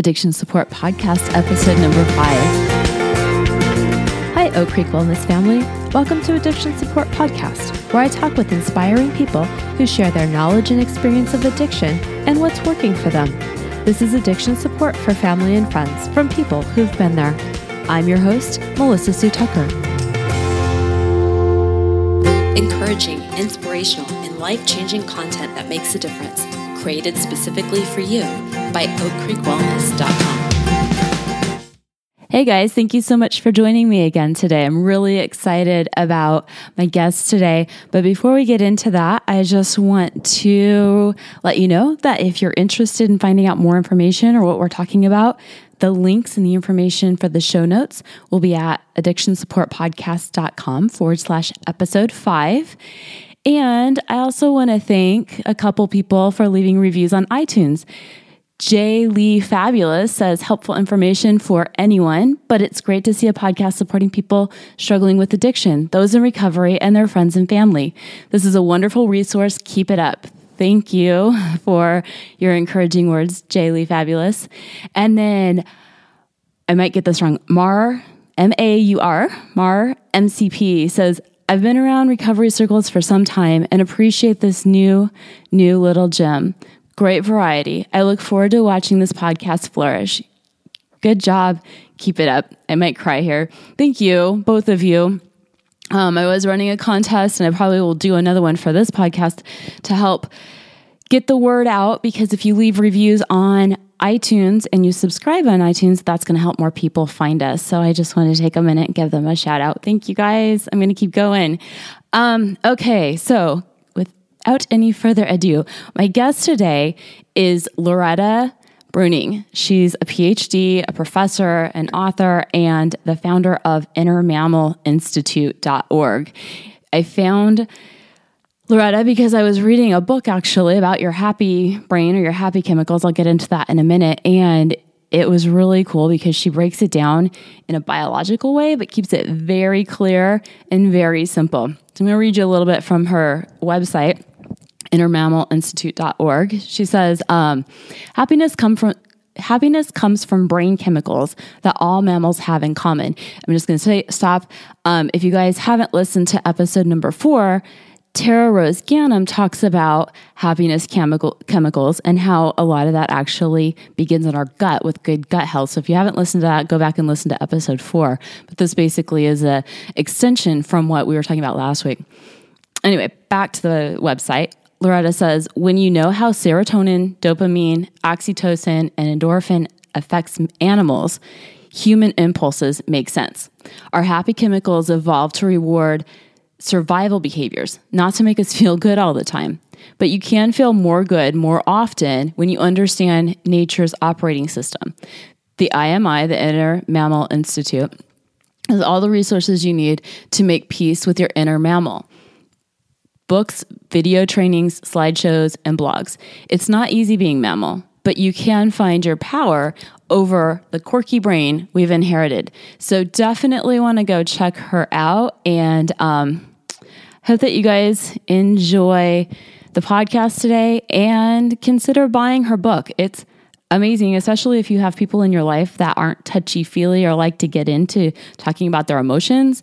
Addiction Support Podcast, episode number five. Hi, Oak Creek Wellness family. Welcome to Addiction Support Podcast, where I talk with inspiring people who share their knowledge and experience of addiction and what's working for them. This is addiction support for family and friends from people who've been there. I'm your host, Melissa Sue Tucker. Encouraging, inspirational, and life changing content that makes a difference created specifically for you by oakcreekwellness.com. Hey guys, thank you so much for joining me again today. I'm really excited about my guest today. But before we get into that, I just want to let you know that if you're interested in finding out more information or what we're talking about, the links and the information for the show notes will be at addictionsupportpodcast.com forward slash episode five. And I also want to thank a couple people for leaving reviews on iTunes. Jay Lee Fabulous says helpful information for anyone, but it's great to see a podcast supporting people struggling with addiction, those in recovery, and their friends and family. This is a wonderful resource. Keep it up. Thank you for your encouraging words, Jay Lee Fabulous. And then I might get this wrong. Mar, M A U R, Mar MCP says, I've been around recovery circles for some time and appreciate this new, new little gem. Great variety. I look forward to watching this podcast flourish. Good job. Keep it up. I might cry here. Thank you, both of you. Um, I was running a contest and I probably will do another one for this podcast to help get the word out because if you leave reviews on iTunes and you subscribe on iTunes, that's going to help more people find us. So I just want to take a minute and give them a shout out. Thank you guys. I'm going to keep going. Um, okay, so without any further ado, my guest today is Loretta Breuning. She's a PhD, a professor, an author, and the founder of InnerMammalInstitute.org. I found Loretta, because I was reading a book actually about your happy brain or your happy chemicals. I'll get into that in a minute. And it was really cool because she breaks it down in a biological way, but keeps it very clear and very simple. So I'm going to read you a little bit from her website, innermammalinstitute.org. She says, um, happiness come from happiness comes from brain chemicals that all mammals have in common. I'm just going to say stop. Um, if you guys haven't listened to episode number four, Tara Rose Ganim talks about happiness chemical, chemicals and how a lot of that actually begins in our gut with good gut health. So if you haven't listened to that, go back and listen to episode four. But this basically is a extension from what we were talking about last week. Anyway, back to the website. Loretta says, when you know how serotonin, dopamine, oxytocin, and endorphin affects animals, human impulses make sense. Our happy chemicals evolve to reward survival behaviors, not to make us feel good all the time. But you can feel more good more often when you understand nature's operating system. The IMI, the Inner Mammal Institute, has all the resources you need to make peace with your inner mammal books, video trainings, slideshows, and blogs. It's not easy being mammal, but you can find your power over the quirky brain we've inherited. So definitely want to go check her out and um, Hope that you guys enjoy the podcast today and consider buying her book. It's amazing, especially if you have people in your life that aren't touchy feely or like to get into talking about their emotions.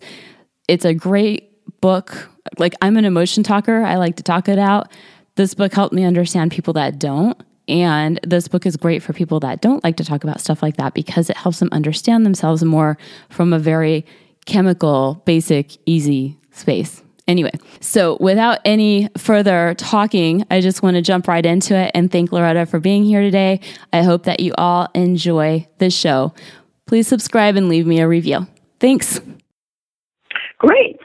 It's a great book. Like, I'm an emotion talker, I like to talk it out. This book helped me understand people that don't. And this book is great for people that don't like to talk about stuff like that because it helps them understand themselves more from a very chemical, basic, easy space. Anyway, so without any further talking, I just want to jump right into it and thank Loretta for being here today. I hope that you all enjoy this show. Please subscribe and leave me a review. Thanks. Great.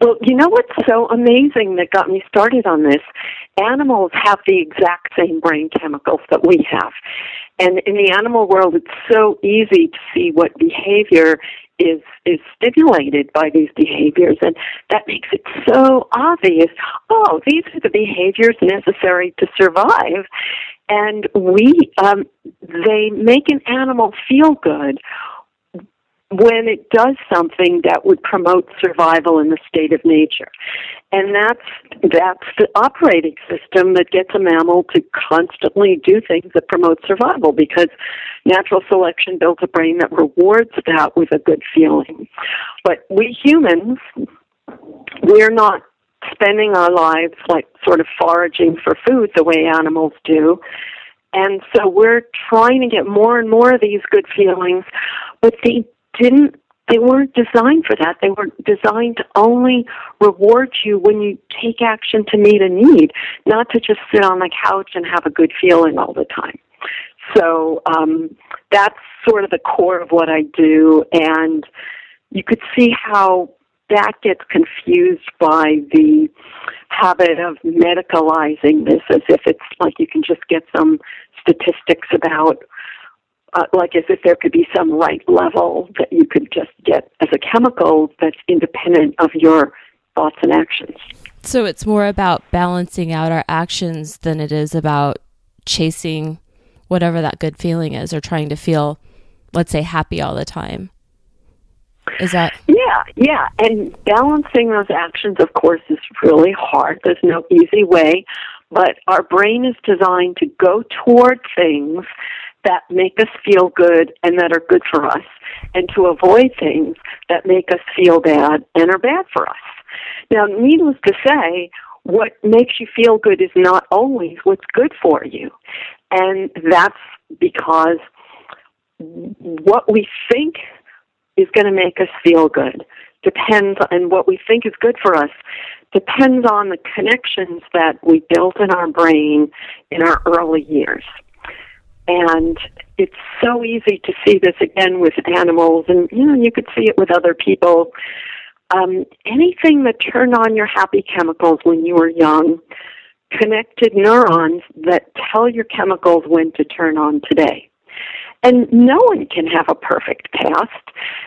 Well, you know what's so amazing that got me started on this? Animals have the exact same brain chemicals that we have. And in the animal world, it's so easy to see what behavior is is stimulated by these behaviors and that makes it so obvious oh these are the behaviors necessary to survive and we um, they make an animal feel good when it does something that would promote survival in the state of nature. And that's that's the operating system that gets a mammal to constantly do things that promote survival because natural selection builds a brain that rewards that with a good feeling. But we humans, we're not spending our lives like sort of foraging for food the way animals do. And so we're trying to get more and more of these good feelings, but they didn't they weren't designed for that. They were designed to only reward you when you take action to meet a need, not to just sit on the couch and have a good feeling all the time. So um, that's sort of the core of what I do, and you could see how that gets confused by the habit of medicalizing this as if it's like you can just get some statistics about uh, like as if there could be some right level that you could just get as a chemical that's independent of your thoughts and actions. So it's more about balancing out our actions than it is about chasing whatever that good feeling is or trying to feel, let's say, happy all the time. Is that? Yeah, yeah. And balancing those actions, of course, is really hard. There's no easy way. But our brain is designed to go toward things that make us feel good and that are good for us, and to avoid things that make us feel bad and are bad for us. Now, needless to say, what makes you feel good is not always what's good for you. And that's because what we think is going to make us feel good depends on what we think is good for us depends on the connections that we built in our brain in our early years. And it's so easy to see this again with animals, and you know, you could see it with other people. Um, anything that turned on your happy chemicals when you were young connected neurons that tell your chemicals when to turn on today. And no one can have a perfect past.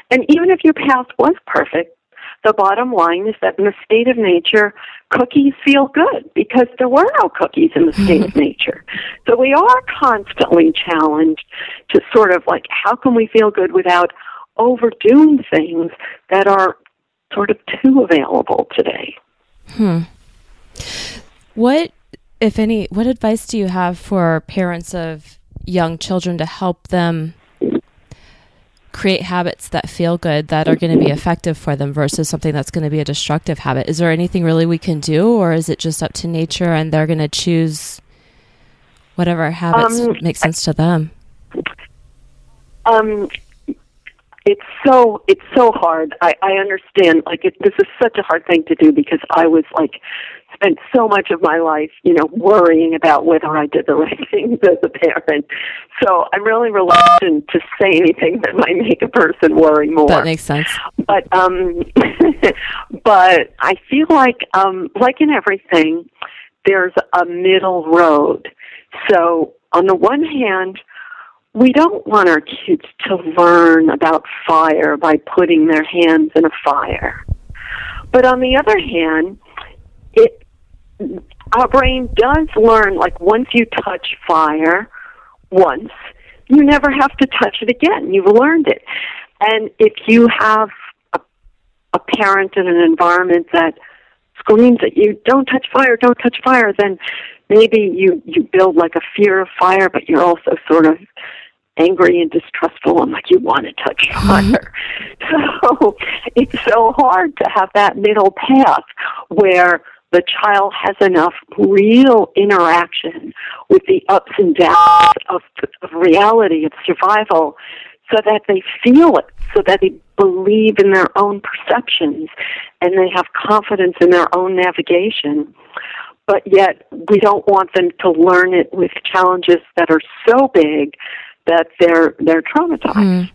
And even if your past was perfect, the bottom line is that in the state of nature, cookies feel good because there were no cookies in the state of nature. So we are constantly challenged to sort of like, how can we feel good without overdoing things that are sort of too available today? Hmm. What, if any, what advice do you have for parents of young children to help them create habits that feel good that are going to be effective for them versus something that's going to be a destructive habit? Is there anything really we can do or is it just up to nature and they're going to choose whatever habits um, make sense to them? Um it's so it's so hard. I i understand like it, this is such a hard thing to do because i was like spent so much of my life, you know, worrying about whether I did the right things as a parent. So I'm really reluctant to say anything that might make a person worry more. That makes sense. But um but I feel like um like in everything, there's a middle road. So on the one hand, we don't want our kids to learn about fire by putting their hands in a fire. But on the other hand, it our brain does learn like once you touch fire once, you never have to touch it again. You've learned it. And if you have a, a parent in an environment that screams at you, don't touch fire, don't touch fire, then maybe you, you build like a fear of fire, but you're also sort of angry and distrustful and like you want to touch fire. so it's so hard to have that middle path where the child has enough real interaction with the ups and downs of, of reality, of survival, so that they feel it, so that they believe in their own perceptions, and they have confidence in their own navigation. But yet, we don't want them to learn it with challenges that are so big that they're they're traumatized. Mm.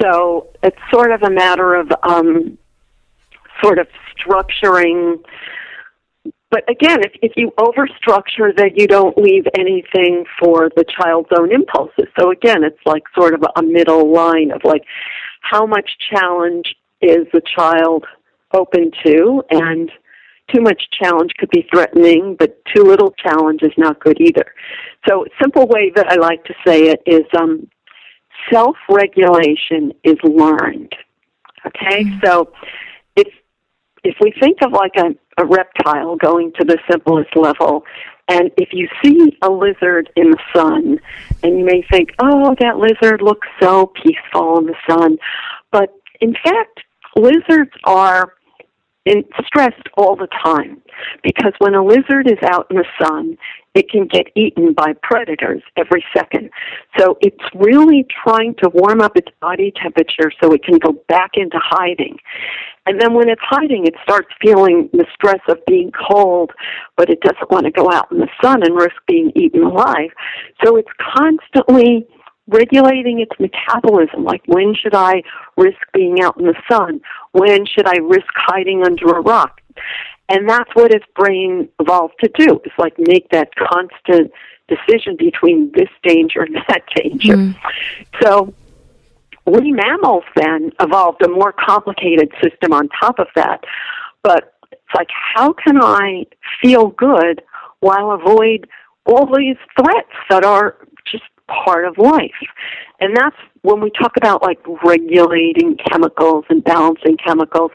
So it's sort of a matter of um, sort of structuring but again, if, if you overstructure that you don't leave anything for the child's own impulses. So again, it's like sort of a middle line of like how much challenge is the child open to and too much challenge could be threatening, but too little challenge is not good either. So, simple way that I like to say it is um, self regulation is learned. Okay, mm-hmm. so if if we think of like a, a reptile going to the simplest level And if you see a lizard in the sun, and you may think, oh, that lizard looks so peaceful in the sun, but in fact, lizards are in stressed all the time because when a lizard is out in the sun, it can get eaten by predators every second. So it's really trying to warm up its body temperature so it can go back into hiding. And then when it's hiding, it starts feeling the stress of being cold, but it doesn't want to go out in the sun and risk being eaten alive. So it's constantly regulating its metabolism. Like, when should I risk being out in the sun? When should I risk hiding under a rock? And that's what its brain evolved to do. It's like make that constant decision between this danger and that danger. Mm. So we mammals then evolved a more complicated system on top of that. But it's like, how can I feel good while avoid all these threats that are just part of life. And that's when we talk about like regulating chemicals and balancing chemicals.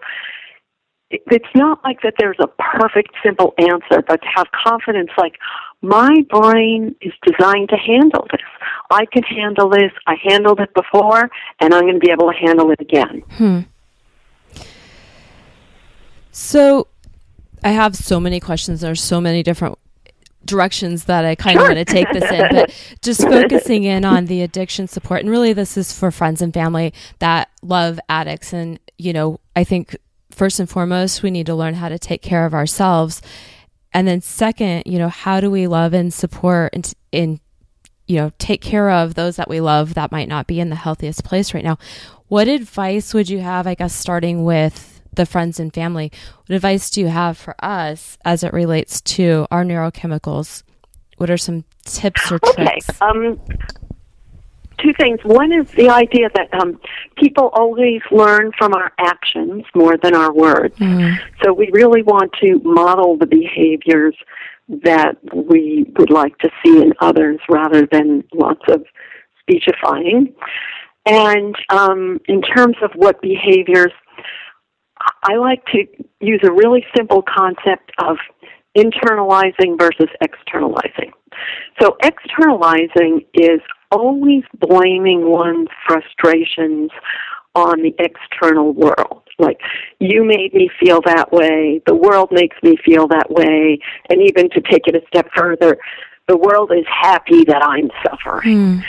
It's not like that there's a perfect simple answer, but to have confidence like my brain is designed to handle this. I can handle this. I handled it before, and I'm going to be able to handle it again. Hmm. So, I have so many questions. There's so many different directions that I kind sure. of want to take this in, but just focusing in on the addiction support. And really, this is for friends and family that love addicts. And, you know, I think first and foremost, we need to learn how to take care of ourselves. And then, second, you know, how do we love and support and, in you know, take care of those that we love that might not be in the healthiest place right now? What advice would you have, I guess, starting with the friends and family. What advice do you have for us as it relates to our neurochemicals? What are some tips or tricks? Okay. Um, two things. One is the idea that um, people always learn from our actions more than our words. Mm. So we really want to model the behaviors that we would like to see in others rather than lots of speechifying. And um, in terms of what behaviors I like to use a really simple concept of internalizing versus externalizing. So externalizing is always blaming one's frustrations on the external world. Like, you made me feel that way, the world makes me feel that way, and even to take it a step further, the world is happy that I'm suffering. Mm.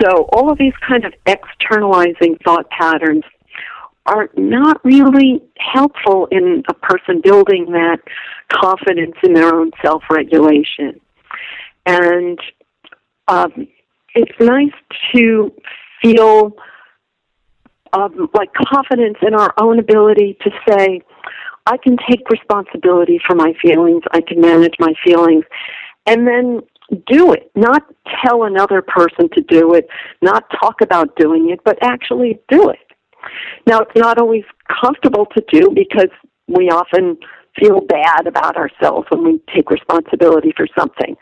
So all of these kind of externalizing thought patterns are not really helpful in a person building that confidence in their own self regulation. And um, it's nice to feel um, like confidence in our own ability to say, I can take responsibility for my feelings, I can manage my feelings, and then do it. Not tell another person to do it, not talk about doing it, but actually do it. Now, it's not always comfortable to do because we often feel bad about ourselves when we take responsibility for something.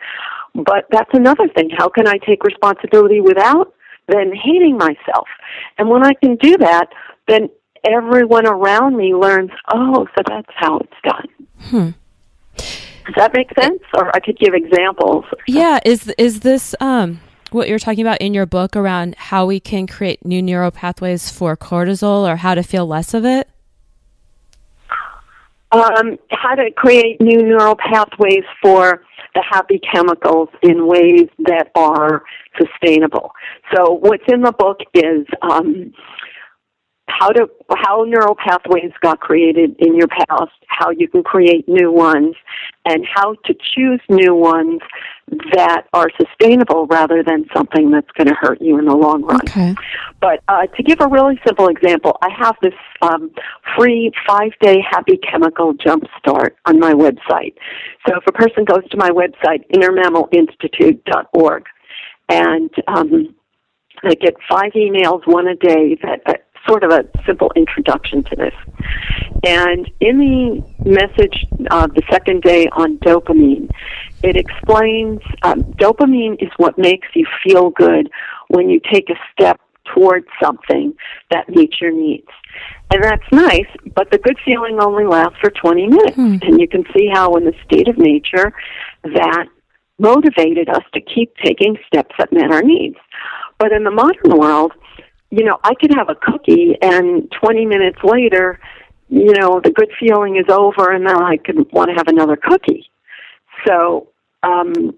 But that's another thing. How can I take responsibility without then hating myself? And when I can do that, then everyone around me learns, oh, so that's how it's done. Hmm. Does that make sense? Or I could give examples. Yeah, is is this um what you're talking about in your book around how we can create new neural pathways for cortisol or how to feel less of it? Um, how to create new neural pathways for the happy chemicals in ways that are sustainable. So what's in the book is um, how to how neural pathways got created in your past, how you can create new ones, and how to choose new ones that are sustainable rather than something that's going to hurt you in the long run. Okay. But uh, to give a really simple example, I have this um, free five-day happy chemical jump start on my website. So if a person goes to my website, innermammalinstitute.org, and um, they get five emails, one a day that, that sort of a simple introduction to this. And in the message, uh, the second day on dopamine, it explains um, dopamine is what makes you feel good when you take a step towards something that meets your needs. And that's nice, but the good feeling only lasts for 20 minutes. Hmm. And you can see how, in the state of nature, that motivated us to keep taking steps that met our needs. But in the modern world, you know, I could have a cookie and 20 minutes later, you know, the good feeling is over and then I could want to have another cookie. So, um,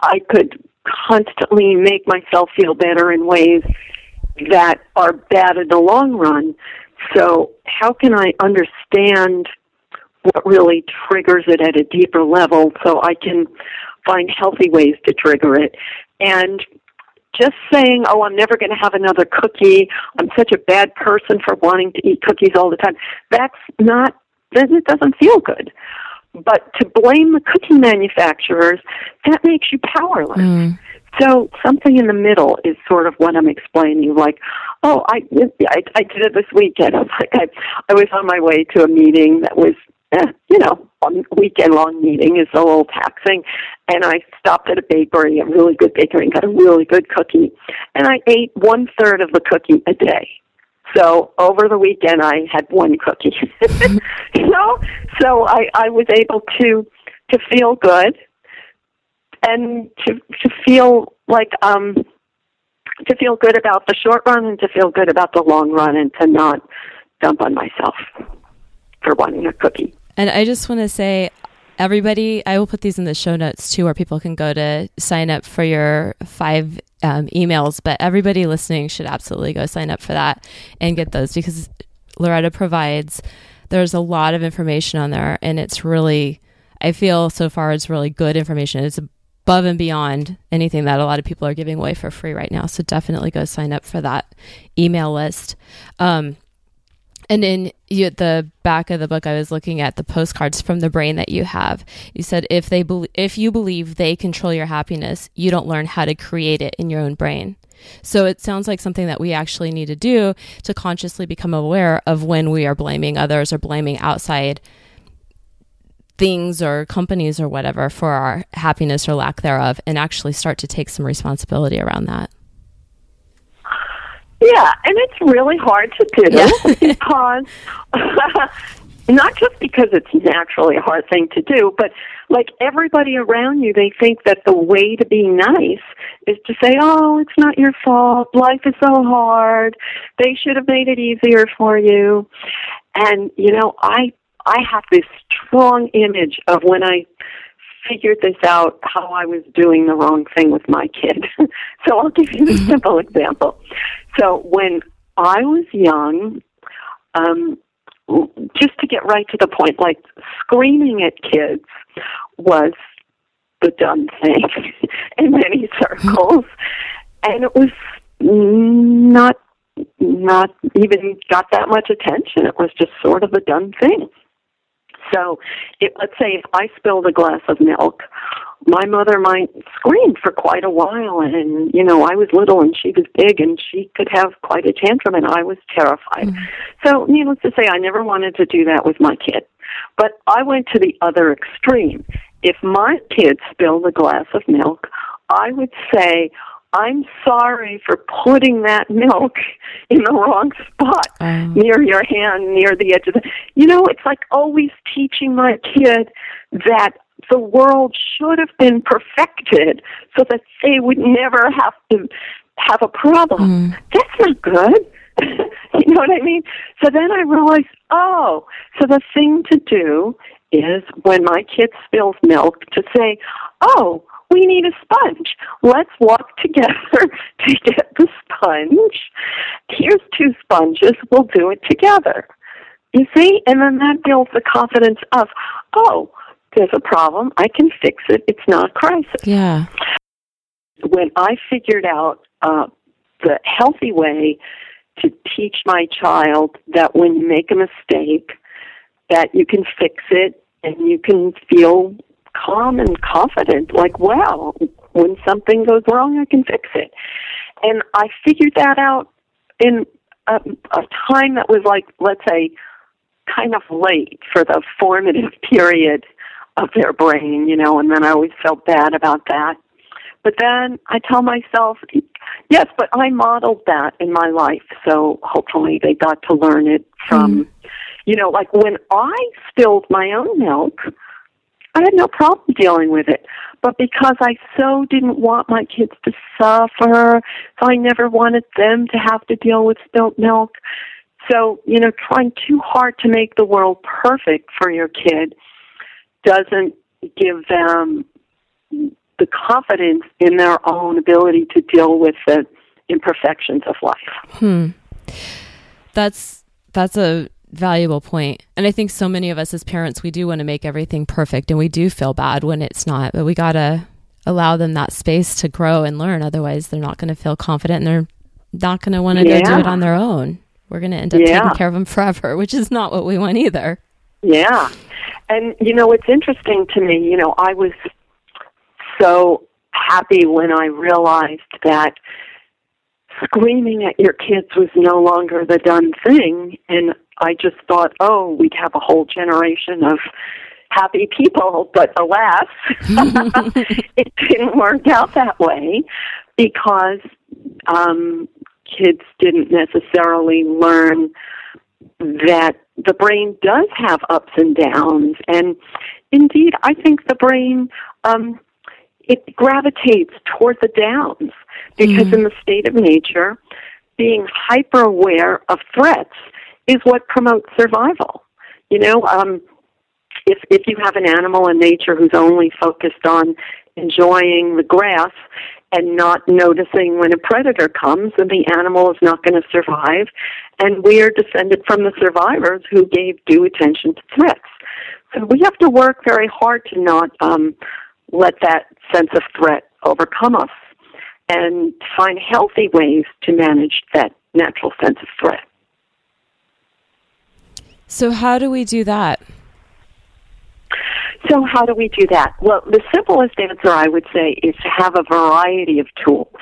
I could constantly make myself feel better in ways that are bad in the long run. So, how can I understand what really triggers it at a deeper level so I can find healthy ways to trigger it? And just saying, oh, I'm never going to have another cookie, I'm such a bad person for wanting to eat cookies all the time, that's not, it doesn't feel good. But to blame the cookie manufacturers, that makes you powerless. Mm. So something in the middle is sort of what I'm explaining. Like, oh, I I, I did it this weekend. I was like, I, I was on my way to a meeting that was, eh, you know, a weekend long meeting is a little taxing, and I stopped at a bakery, a really good bakery, and got a really good cookie, and I ate one third of the cookie a day. So over the weekend, I had one cookie. know, so I I was able to to feel good and to to feel like um to feel good about the short run and to feel good about the long run and to not dump on myself for wanting a cookie. And I just want to say everybody i will put these in the show notes too where people can go to sign up for your five um, emails but everybody listening should absolutely go sign up for that and get those because loretta provides there's a lot of information on there and it's really i feel so far it's really good information. It's above and beyond anything that a lot of people are giving away for free right now. So definitely go sign up for that email list. Um, and in you, at the back of the book, I was looking at the postcards from the brain that you have. You said if they be- if you believe they control your happiness, you don't learn how to create it in your own brain. So it sounds like something that we actually need to do to consciously become aware of when we are blaming others or blaming outside things or companies or whatever for our happiness or lack thereof and actually start to take some responsibility around that. Yeah, and it's really hard to do yeah. because not just because it's naturally a hard thing to do, but like everybody around you, they think that the way to be nice is to say, "Oh, it's not your fault. Life is so hard. They should have made it easier for you." And you know, I I have this strong image of when I figured this out how I was doing the wrong thing with my kid. so I'll give you a mm-hmm. simple example. So when I was young, um, just to get right to the point, like screaming at kids was the dumb thing in many circles, and it was not not even got that much attention. It was just sort of a dumb thing. So, it, let's say if I spilled a glass of milk, my mother might scream for quite a while, and you know I was little and she was big, and she could have quite a tantrum, and I was terrified. Mm-hmm. So, needless to say, I never wanted to do that with my kid. But I went to the other extreme. If my kid spilled a glass of milk, I would say, I'm sorry for putting that milk in the wrong spot um. near your hand, near the edge of the. You know, it's like always teaching my kid that the world should have been perfected so that they would never have to have a problem. Mm. That's not good. you know what I mean? So then I realized, oh, so the thing to do is when my kid spills milk to say, oh, we need a sponge. Let's walk together to get the sponge. Here's two sponges. We'll do it together. You see? And then that builds the confidence of, oh, there's a problem. I can fix it. It's not a crisis. Yeah. When I figured out uh, the healthy way to teach my child that when you make a mistake, that you can fix it and you can feel calm and confident, like, wow, when something goes wrong, I can fix it. And I figured that out in a, a time that was like, let's say, kind of late for the formative period of their brain, you know, and then I always felt bad about that. But then I tell myself, yes, but I modeled that in my life, so hopefully they got to learn it from, mm. you know, like when I spilled my own milk, I had no problem dealing with it. But because I so didn't want my kids to suffer, so I never wanted them to have to deal with spilt milk. So, you know, trying too hard to make the world perfect for your kid doesn't give them the confidence in their own ability to deal with the imperfections of life. Hmm. That's that's a valuable point. And I think so many of us as parents we do want to make everything perfect and we do feel bad when it's not, but we got to allow them that space to grow and learn otherwise they're not going to feel confident and they're not going to want to yeah. go do it on their own. We're going to end up yeah. taking care of them forever, which is not what we want either. Yeah. And you know, it's interesting to me, you know, I was so happy when I realized that screaming at your kids was no longer the done thing and I just thought, oh, we'd have a whole generation of happy people, but alas, it didn't work out that way because um, kids didn't necessarily learn that the brain does have ups and downs, and indeed, I think the brain um, it gravitates toward the downs because mm. in the state of nature, being hyper aware of threats is what promotes survival. You know, um, if if you have an animal in nature who's only focused on enjoying the grass and not noticing when a predator comes, then the animal is not going to survive. And we are descended from the survivors who gave due attention to threats. So we have to work very hard to not um, let that sense of threat overcome us and find healthy ways to manage that natural sense of threat. So, how do we do that? So, how do we do that? Well, the simplest answer I would say is to have a variety of tools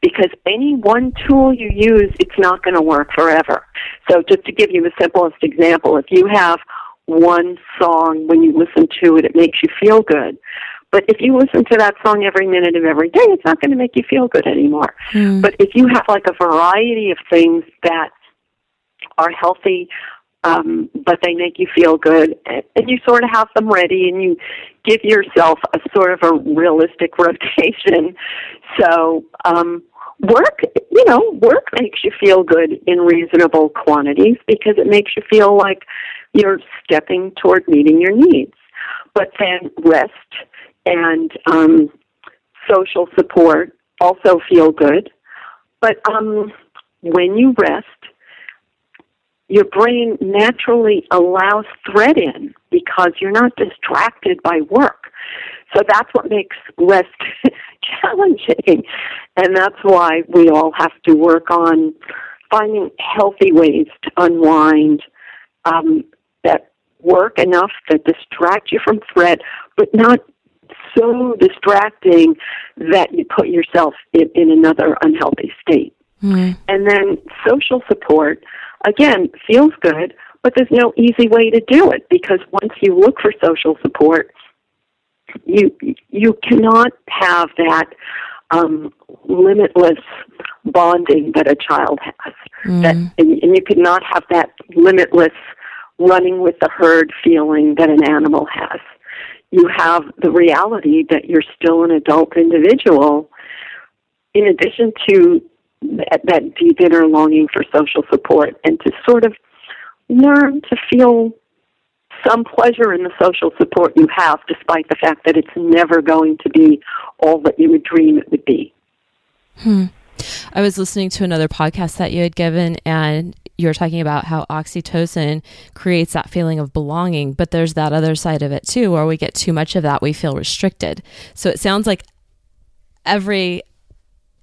because any one tool you use, it's not going to work forever. So, just to give you the simplest example, if you have one song, when you listen to it, it makes you feel good. But if you listen to that song every minute of every day, it's not going to make you feel good anymore. Mm. But if you have like a variety of things that are healthy um, but they make you feel good, and you sort of have them ready, and you give yourself a sort of a realistic rotation. So, um, work, you know, work makes you feel good in reasonable quantities because it makes you feel like you're stepping toward meeting your needs. But then rest and um, social support also feel good. But um, when you rest, your brain naturally allows threat in because you're not distracted by work. So that's what makes rest challenging. And that's why we all have to work on finding healthy ways to unwind um, that work enough that distract you from threat, but not so distracting that you put yourself in, in another unhealthy state. Mm. And then social support again, feels good, but there's no easy way to do it because once you look for social support, you you cannot have that um, limitless bonding that a child has. Mm. That and, and you cannot have that limitless running with the herd feeling that an animal has. You have the reality that you're still an adult individual in addition to that, that deep inner longing for social support and to sort of learn to feel some pleasure in the social support you have, despite the fact that it's never going to be all that you would dream it would be. Hmm. I was listening to another podcast that you had given, and you were talking about how oxytocin creates that feeling of belonging, but there's that other side of it too, where we get too much of that, we feel restricted. So it sounds like every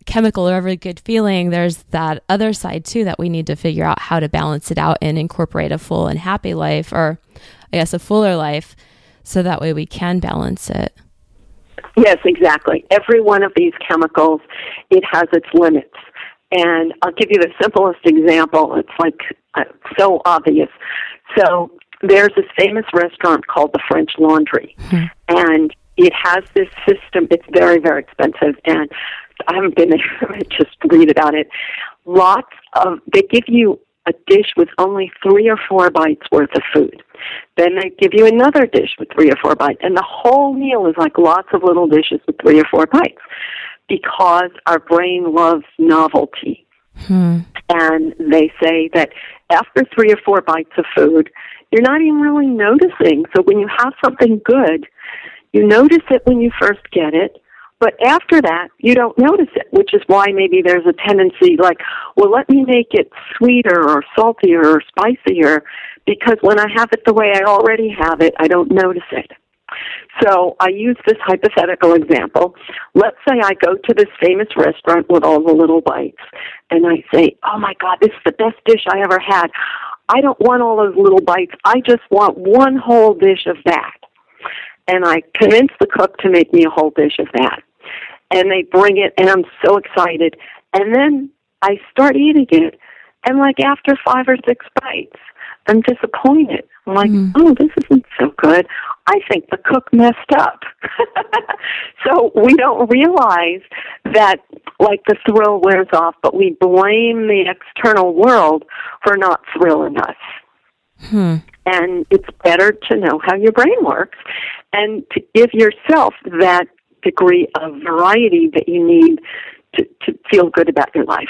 chemical or every good feeling, there's that other side too that we need to figure out how to balance it out and incorporate a full and happy life, or I guess a fuller life, so that way we can balance it. Yes, exactly. Every one of these chemicals, it has its limits. And I'll give you the simplest example. It's like uh, so obvious. So there's this famous restaurant called the French Laundry, mm-hmm. and it has this system. It's very, very expensive, and I haven't been there. I just read about it. Lots of they give you a dish with only three or four bites worth of food. Then they give you another dish with three or four bites, and the whole meal is like lots of little dishes with three or four bites because our brain loves novelty. Hmm. And they say that after three or four bites of food, you're not even really noticing. So when you have something good, you notice it when you first get it, but after that, you don't notice it, which is why maybe there's a tendency like, well, let me make it sweeter or saltier or spicier because when I have it the way I already have it, I don't notice it. So I use this hypothetical example. Let's say I go to this famous restaurant with all the little bites and I say, oh my God, this is the best dish I ever had. I don't want all those little bites. I just want one whole dish of that. And I convince the cook to make me a whole dish of that. And they bring it and I'm so excited. And then I start eating it and like after five or six bites, I'm disappointed. I'm like, mm. oh, this isn't so good. I think the cook messed up. so we don't realize that like the thrill wears off, but we blame the external world for not thrilling us. Hmm. And it's better to know how your brain works and to give yourself that degree of variety that you need to, to feel good about your life.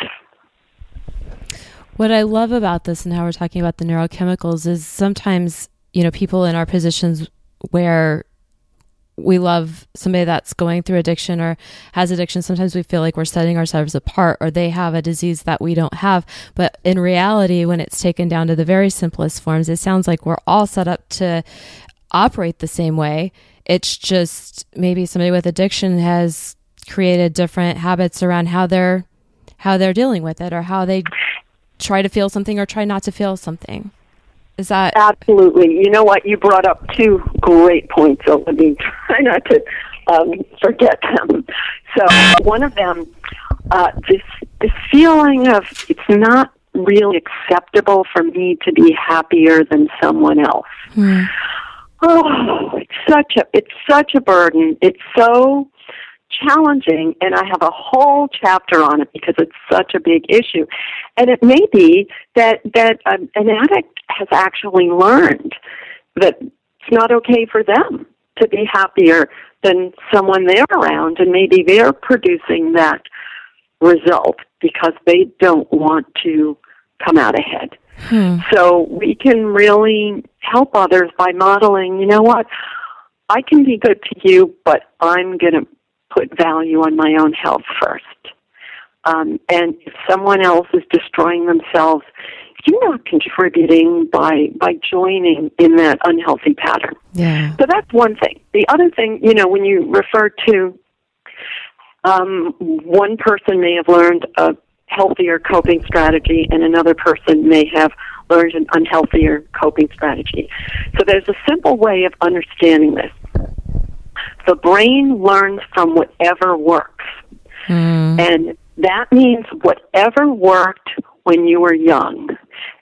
What I love about this and how we're talking about the neurochemicals is sometimes, you know, people in our positions where we love somebody that's going through addiction or has addiction, sometimes we feel like we're setting ourselves apart or they have a disease that we don't have. But in reality, when it's taken down to the very simplest forms, it sounds like we're all set up to operate the same way. It's just maybe somebody with addiction has created different habits around how they're how they're dealing with it or how they try to feel something or try not to feel something. Is that absolutely? You know what? You brought up two great points. So let me try not to um, forget them. So one of them, uh, this this feeling of it's not really acceptable for me to be happier than someone else. Hmm. Oh, it's such a it's such a burden. It's so challenging and I have a whole chapter on it because it's such a big issue. And it may be that, that um, an addict has actually learned that it's not okay for them to be happier than someone they're around and maybe they're producing that result because they don't want to come out ahead. Hmm. So we can really help others by modeling, you know what? I can be good to you, but I'm going to put value on my own health first. Um, and if someone else is destroying themselves, you're not contributing by by joining in that unhealthy pattern. Yeah. So that's one thing. The other thing, you know, when you refer to um, one person may have learned a healthier coping strategy, and another person may have learned an unhealthier coping strategy. So there's a simple way of understanding this the brain learns from whatever works. Mm. And that means whatever worked when you were young.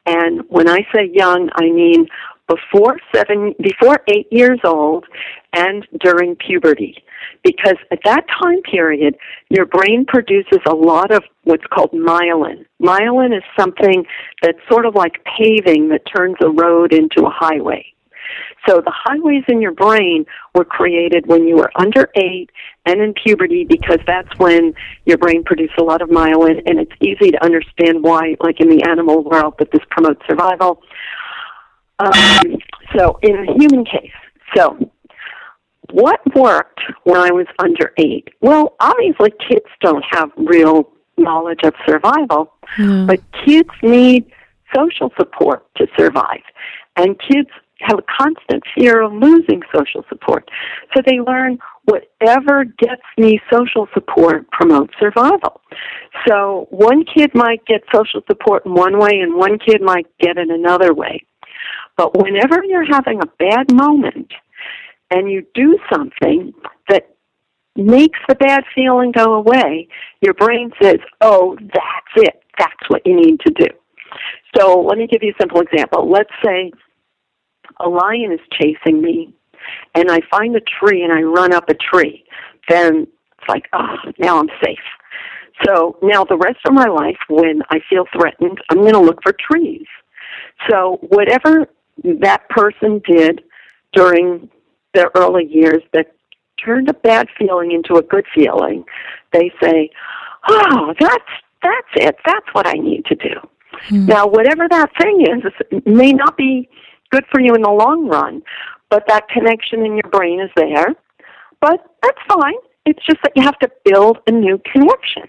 And when I say young, I mean before seven, before eight years old and during puberty. Because at that time period, your brain produces a lot of what's called myelin. Myelin is something that's sort of like paving that turns a road into a highway. So the highways in your brain were created when you were under eight and in puberty because that's when your brain produces a lot of myelin and it's easy to understand why, like in the animal world, that this promotes survival. Um, so in the human case, so what worked when I was under eight? Well, obviously kids don't have real knowledge of survival, mm. but kids need social support to survive. And kids have a constant fear of losing social support. So they learn whatever gets me social support promotes survival. So one kid might get social support in one way and one kid might get it another way. But whenever you're having a bad moment and you do something that makes the bad feeling go away, your brain says, oh, that's it. That's what you need to do. So let me give you a simple example. Let's say a lion is chasing me and I find a tree and I run up a tree, then it's like, oh, now I'm safe. So now the rest of my life, when I feel threatened, I'm going to look for trees. So whatever that person did during their early years that turned a bad feeling into a good feeling, they say, "Oh, that's that's it. That's what I need to do." Hmm. Now, whatever that thing is, may not be good for you in the long run, but that connection in your brain is there. But that's fine. It's just that you have to build a new connection.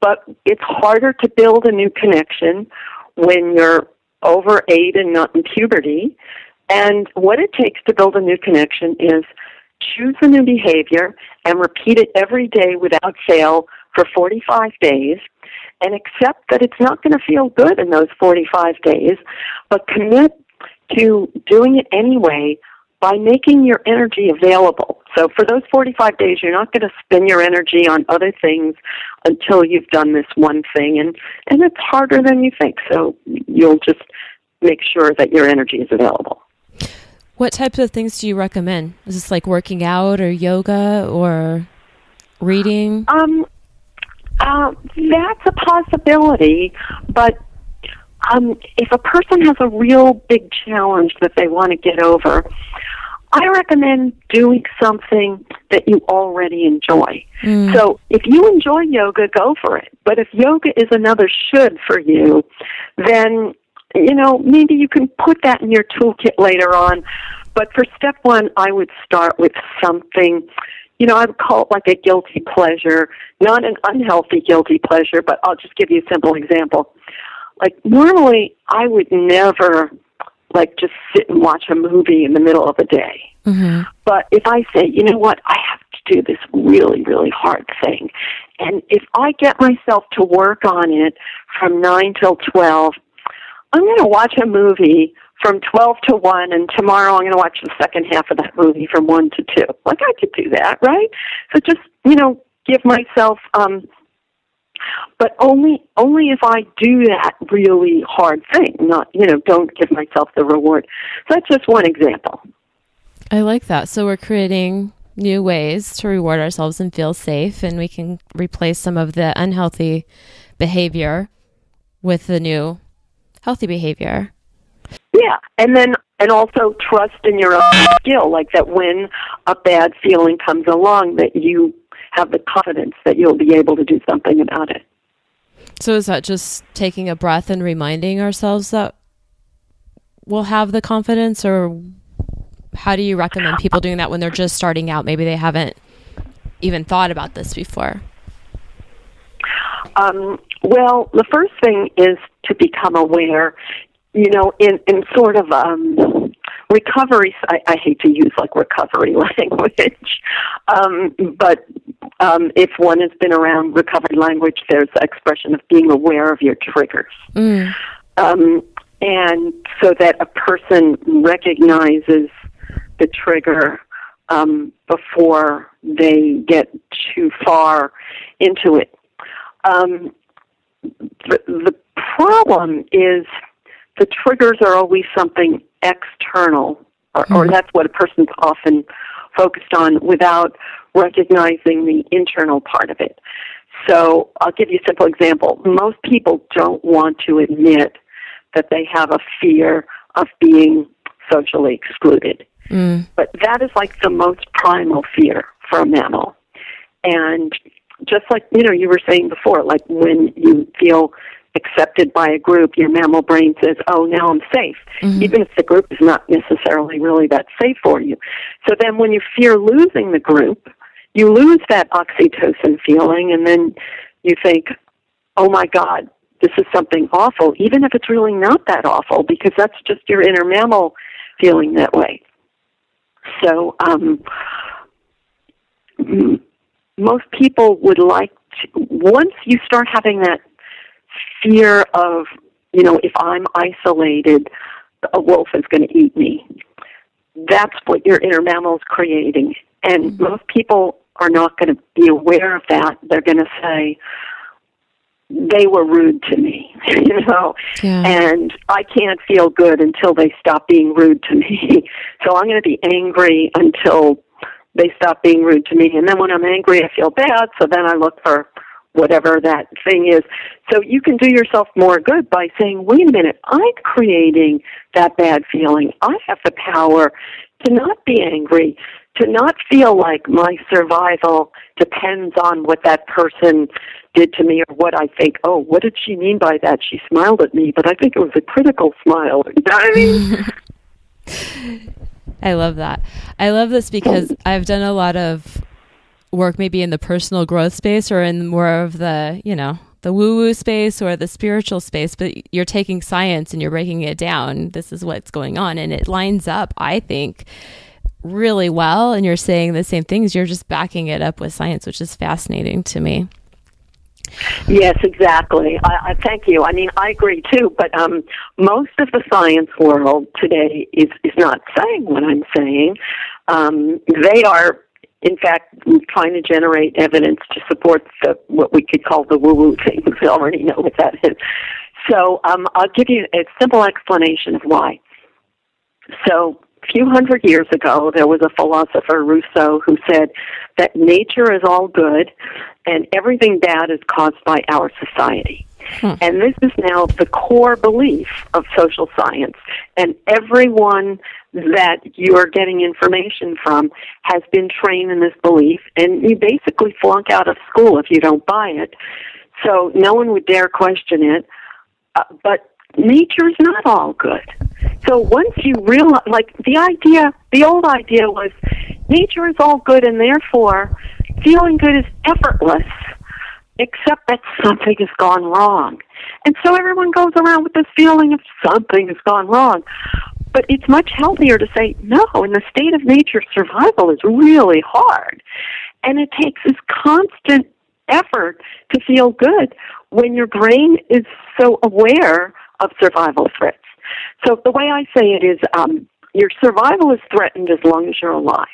But it's harder to build a new connection when you're over eight and not in puberty. And what it takes to build a new connection is choose a new behavior and repeat it every day without fail for 45 days and accept that it's not going to feel good in those 45 days, but commit to doing it anyway by making your energy available. So for those 45 days, you're not going to spend your energy on other things until you've done this one thing. And, and it's harder than you think. So you'll just make sure that your energy is available. What types of things do you recommend? Is this like working out or yoga or reading? Um, uh, that's a possibility, but um, if a person has a real big challenge that they want to get over, I recommend doing something that you already enjoy. Mm. So if you enjoy yoga, go for it. But if yoga is another should for you, then, you know, maybe you can put that in your toolkit later on. But for step one, I would start with something, you know, I would call it like a guilty pleasure, not an unhealthy guilty pleasure, but I'll just give you a simple example. Like normally I would never like just sit and watch a movie in the middle of the day. Mm-hmm. But if I say, you know what, I have to do this really, really hard thing, and if I get myself to work on it from 9 till 12, I'm going to watch a movie from 12 to 1 and tomorrow I'm going to watch the second half of that movie from 1 to 2. Like I could do that, right? So just, you know, give myself um but only only if I do that really hard thing. Not you know, don't give myself the reward. So that's just one example. I like that. So we're creating new ways to reward ourselves and feel safe, and we can replace some of the unhealthy behavior with the new healthy behavior. Yeah, and then and also trust in your own skill, like that when a bad feeling comes along, that you have the confidence that you'll be able to do something about it. So is that just taking a breath and reminding ourselves that we'll have the confidence or how do you recommend people doing that when they're just starting out? Maybe they haven't even thought about this before. Um, well, the first thing is to become aware, you know, in, in sort of um, recovery. I, I hate to use like recovery language, um, but um, if one has been around recovery language, there's the expression of being aware of your triggers. Mm. Um, and so that a person recognizes the trigger um, before they get too far into it. Um, the, the problem is the triggers are always something external, or, or that's what a person's often focused on without recognizing the internal part of it. So I'll give you a simple example. Most people don't want to admit that they have a fear of being socially excluded. Mm. But that is like the most primal fear for a mammal. And just like, you know, you were saying before, like when you feel accepted by a group, your mammal brain says, oh, now I'm safe, mm-hmm. even if the group is not necessarily really that safe for you. So then when you fear losing the group, you lose that oxytocin feeling, and then you think, oh my God, this is something awful, even if it's really not that awful, because that's just your inner mammal feeling that way. So, um, most people would like to, once you start having that fear of, you know, if I'm isolated, a wolf is going to eat me. That's what your inner mammal is creating. And mm-hmm. most people are not going to be aware of that. They're going to say, they were rude to me, you know, yeah. and I can't feel good until they stop being rude to me. so I'm going to be angry until they stop being rude to me. And then when I'm angry, I feel bad. So then I look for whatever that thing is. So you can do yourself more good by saying, wait a minute, I'm creating that bad feeling. I have the power to not be angry, to not feel like my survival depends on what that person did to me or what I think, oh, what did she mean by that? She smiled at me, but I think it was a critical smile. You know I mean? I love that. I love this because I've done a lot of work maybe in the personal growth space or in more of the, you know, the woo woo space or the spiritual space, but you're taking science and you're breaking it down. This is what's going on. And it lines up, I think, really well. And you're saying the same things. You're just backing it up with science, which is fascinating to me. Yes, exactly. I, I thank you. I mean, I agree too. But um, most of the science world today is is not saying what I'm saying. Um, they are in fact, trying to generate evidence to support the, what we could call the woo-woo thing. We already know what that is. So um, I'll give you a simple explanation of why. So few hundred years ago, there was a philosopher, Rousseau, who said that nature is all good and everything bad is caused by our society. Hmm. And this is now the core belief of social science. And everyone that you are getting information from has been trained in this belief, and you basically flunk out of school if you don't buy it. So no one would dare question it. Uh, but nature's not all good. So once you realize, like the idea, the old idea was nature is all good and therefore feeling good is effortless except that something has gone wrong. And so everyone goes around with this feeling of something has gone wrong. But it's much healthier to say, no, in the state of nature, survival is really hard. And it takes this constant effort to feel good when your brain is so aware of survival threats. So the way I say it is, um, your survival is threatened as long as you're alive.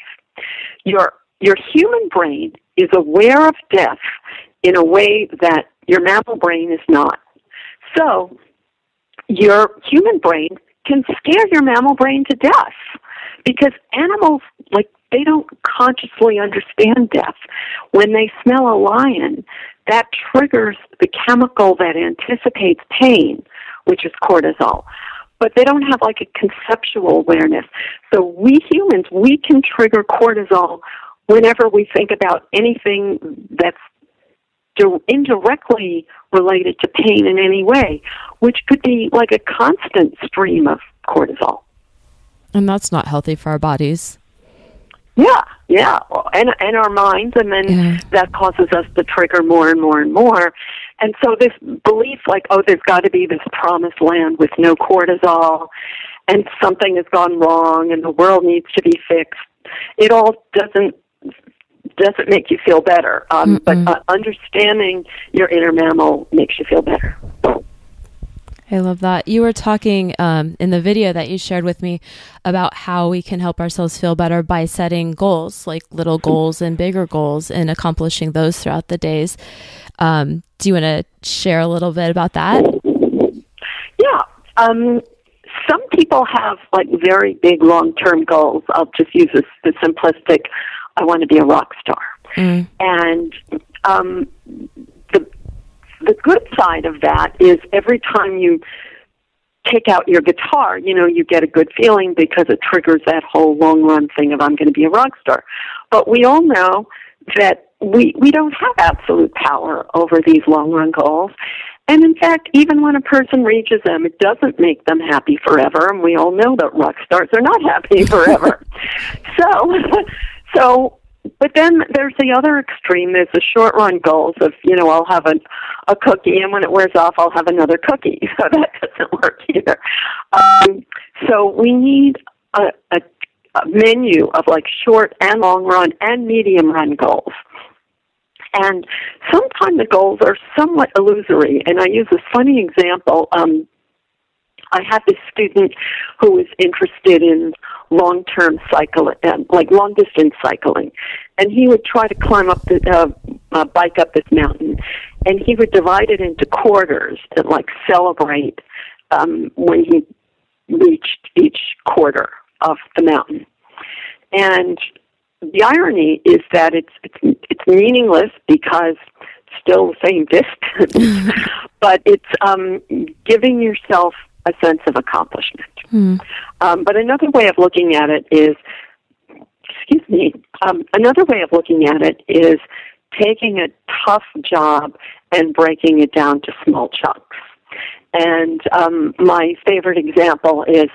Your your human brain is aware of death in a way that your mammal brain is not. So, your human brain can scare your mammal brain to death because animals, like, they don't consciously understand death. When they smell a lion, that triggers the chemical that anticipates pain, which is cortisol. But they don't have like a conceptual awareness. So we humans, we can trigger cortisol whenever we think about anything that's indirectly related to pain in any way, which could be like a constant stream of cortisol. And that's not healthy for our bodies. Yeah, yeah, and and our minds, and then yeah. that causes us to trigger more and more and more. And so this belief, like, oh, there's got to be this promised land with no cortisol, and something has gone wrong, and the world needs to be fixed. It all doesn't doesn't make you feel better. Um, but uh, understanding your inner mammal makes you feel better. I love that. You were talking um, in the video that you shared with me about how we can help ourselves feel better by setting goals, like little goals and bigger goals, and accomplishing those throughout the days. Um, do you want to share a little bit about that? Yeah. Um, some people have like very big long term goals. I'll just use this, the simplistic I want to be a rock star. Mm. And um, the good side of that is every time you take out your guitar, you know, you get a good feeling because it triggers that whole long run thing of I'm going to be a rock star. But we all know that we we don't have absolute power over these long run goals. And in fact, even when a person reaches them, it doesn't make them happy forever. And we all know that rock stars are not happy forever. so so, but then there's the other extreme. There's the short run goals of, you know, I'll have a, a cookie and when it wears off, I'll have another cookie. So that doesn't work either. Um, so we need a, a, a menu of like short and long run and medium run goals. And sometimes the goals are somewhat illusory. And I use a funny example. Um, I had this student who was interested in long-term cycling, um, like long-distance cycling, and he would try to climb up the uh, uh, bike up this mountain, and he would divide it into quarters and like celebrate um, when he reached each quarter of the mountain. And the irony is that it's it's it's meaningless because still the same distance, but it's um, giving yourself a sense of accomplishment. Hmm. Um, but another way of looking at it is, excuse me, um, another way of looking at it is taking a tough job and breaking it down to small chunks. And um, my favorite example is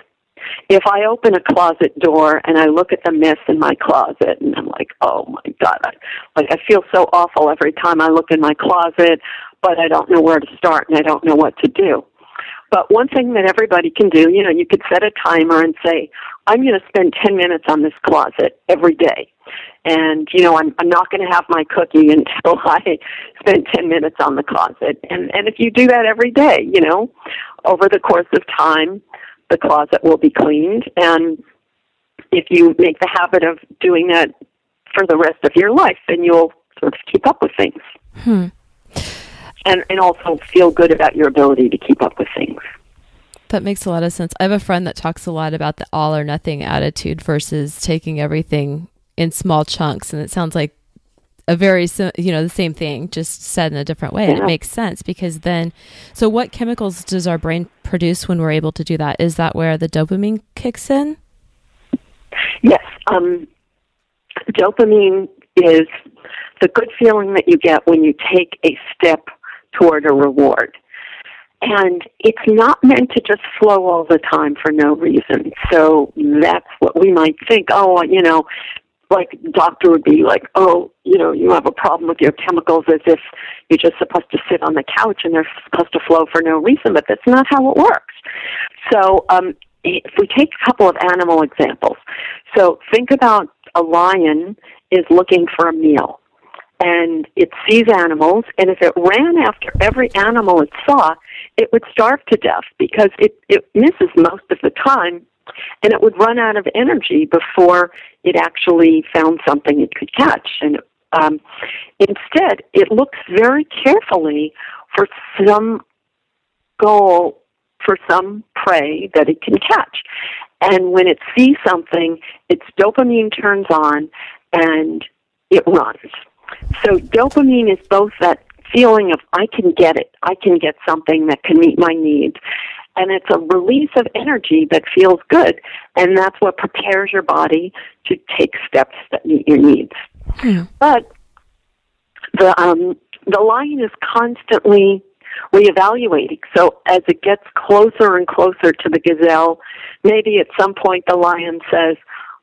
if I open a closet door and I look at the mess in my closet and I'm like, oh my god, I, like I feel so awful every time I look in my closet, but I don't know where to start and I don't know what to do. But one thing that everybody can do, you know, you could set a timer and say, I'm going to spend 10 minutes on this closet every day. And, you know, I'm, I'm not going to have my cookie until I spend 10 minutes on the closet. And, and if you do that every day, you know, over the course of time, the closet will be cleaned. And if you make the habit of doing that for the rest of your life, then you'll sort of keep up with things. Hmm. And, and also feel good about your ability to keep up with things. That makes a lot of sense. I have a friend that talks a lot about the all or nothing attitude versus taking everything in small chunks. And it sounds like a very you know the same thing just said in a different way and it makes sense because then so what chemicals does our brain produce when we're able to do that is that where the dopamine kicks in yes um, dopamine is the good feeling that you get when you take a step toward a reward and it's not meant to just flow all the time for no reason. So that's what we might think, oh, you know, like doctor would be like, oh, you know, you have a problem with your chemicals as if you're just supposed to sit on the couch and they're supposed to flow for no reason, but that's not how it works. So um, if we take a couple of animal examples, so think about a lion is looking for a meal and it sees animals and if it ran after every animal it saw it would starve to death because it, it misses most of the time and it would run out of energy before it actually found something it could catch. And um, instead, it looks very carefully for some goal, for some prey that it can catch. And when it sees something, its dopamine turns on and it runs. So dopamine is both that feeling of I can get it, I can get something that can meet my needs, and it's a release of energy that feels good. And that's what prepares your body to take steps that meet your needs. Hmm. but the um the lion is constantly reevaluating. So as it gets closer and closer to the gazelle maybe at some point the lion says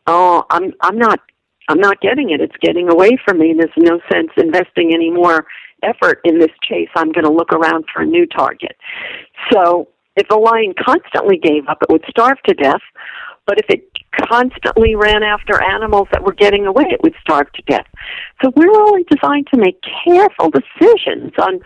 oh i'm i'm not i'm not getting it it's getting away from me there's no sense investing any more effort in this chase i'm going to look around for a new target so if a lion constantly gave up, it would starve to death. But if it constantly ran after animals that were getting away, it would starve to death. So we're only designed to make careful decisions on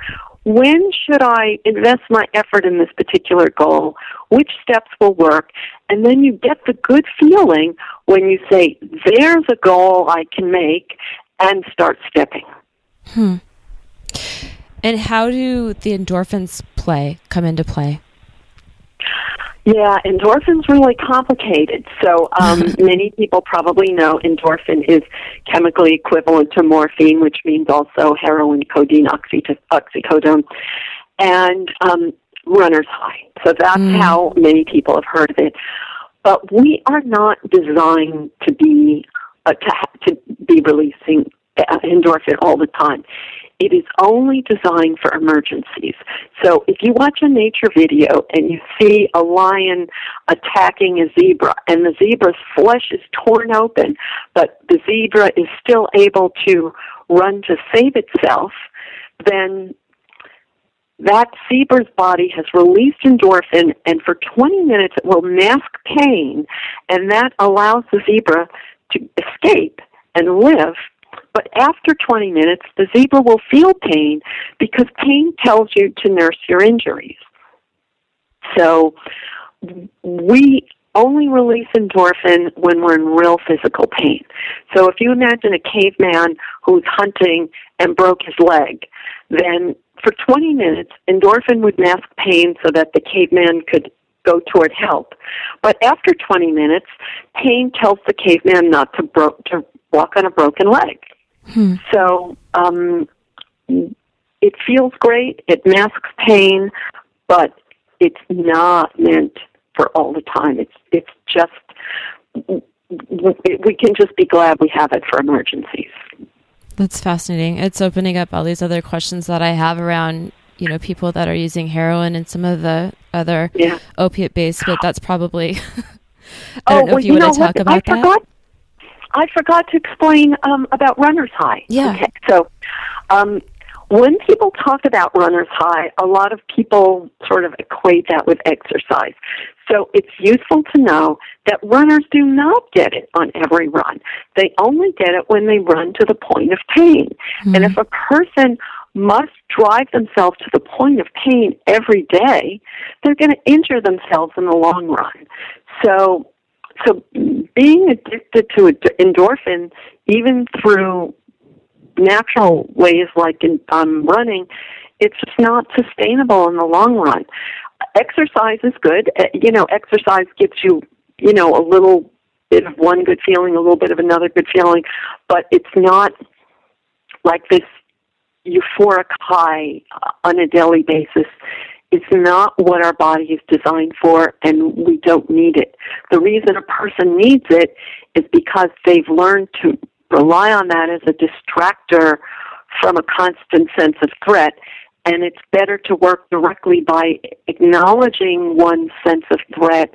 when should I invest my effort in this particular goal, which steps will work, and then you get the good feeling when you say, there's a goal I can make, and start stepping. Hmm. And how do the endorphins play come into play? Yeah, endorphin's really complicated. So um, many people probably know endorphin is chemically equivalent to morphine, which means also heroin, codeine, oxy- oxycodone, and um, runner's high. So that's mm. how many people have heard of it. But we are not designed to be uh, to, ha- to be releasing uh, endorphin all the time. It is only designed for emergencies. So if you watch a nature video and you see a lion attacking a zebra and the zebra's flesh is torn open, but the zebra is still able to run to save itself, then that zebra's body has released endorphin and for 20 minutes it will mask pain and that allows the zebra to escape and live but after 20 minutes, the zebra will feel pain because pain tells you to nurse your injuries. So we only release endorphin when we're in real physical pain. So if you imagine a caveman who's hunting and broke his leg, then for 20 minutes, endorphin would mask pain so that the caveman could go toward help. But after 20 minutes, pain tells the caveman not to, bro- to walk on a broken leg. Hmm. So um, it feels great. It masks pain, but it's not meant for all the time. It's it's just we can just be glad we have it for emergencies. That's fascinating. It's opening up all these other questions that I have around, you know, people that are using heroin and some of the other yeah. opiate based, but that's probably I don't oh, know well, if you, you want to talk what? about I that. Forgot, I forgot to explain um, about runner's high. Yeah. Okay. So, um, when people talk about runner's high, a lot of people sort of equate that with exercise. So it's useful to know that runners do not get it on every run. They only get it when they run to the point of pain. Mm-hmm. And if a person must drive themselves to the point of pain every day, they're going to injure themselves in the long run. So, so being addicted to endorphin, even through natural ways like in, um, running, it's just not sustainable in the long run. Exercise is good. Uh, you know, exercise gives you, you know, a little bit of one good feeling, a little bit of another good feeling, but it's not like this euphoric high on a daily basis. It's not what our body is designed for, and we don't need it. The reason a person needs it is because they've learned to rely on that as a distractor from a constant sense of threat. And it's better to work directly by acknowledging one's sense of threat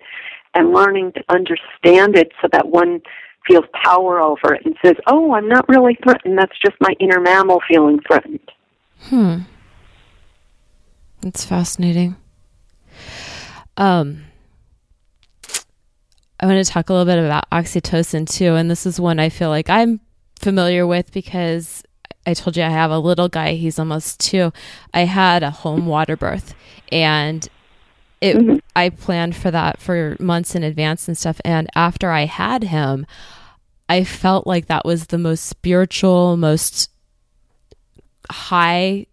and learning to understand it so that one feels power over it and says, Oh, I'm not really threatened. That's just my inner mammal feeling threatened. Hmm. That's fascinating. Um, I want to talk a little bit about oxytocin too. And this is one I feel like I'm familiar with because I told you I have a little guy, he's almost two. I had a home water birth and it mm-hmm. I planned for that for months in advance and stuff. And after I had him, I felt like that was the most spiritual, most high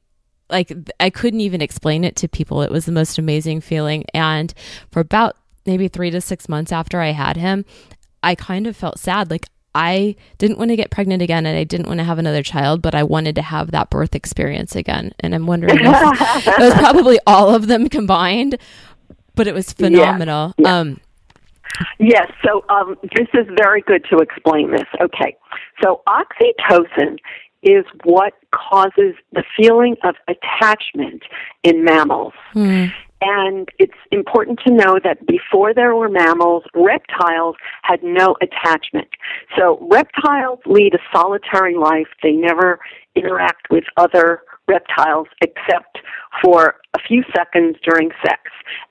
like I couldn't even explain it to people. It was the most amazing feeling. And for about maybe three to six months after I had him, I kind of felt sad. Like I didn't want to get pregnant again and I didn't want to have another child, but I wanted to have that birth experience again. And I'm wondering if it was probably all of them combined, but it was phenomenal. Yeah, yeah. Um, Yes, so um, this is very good to explain this. Okay, so oxytocin is what causes the feeling of attachment in mammals. Hmm. And it's important to know that before there were mammals, reptiles had no attachment. So reptiles lead a solitary life. They never interact with other reptiles except for a few seconds during sex.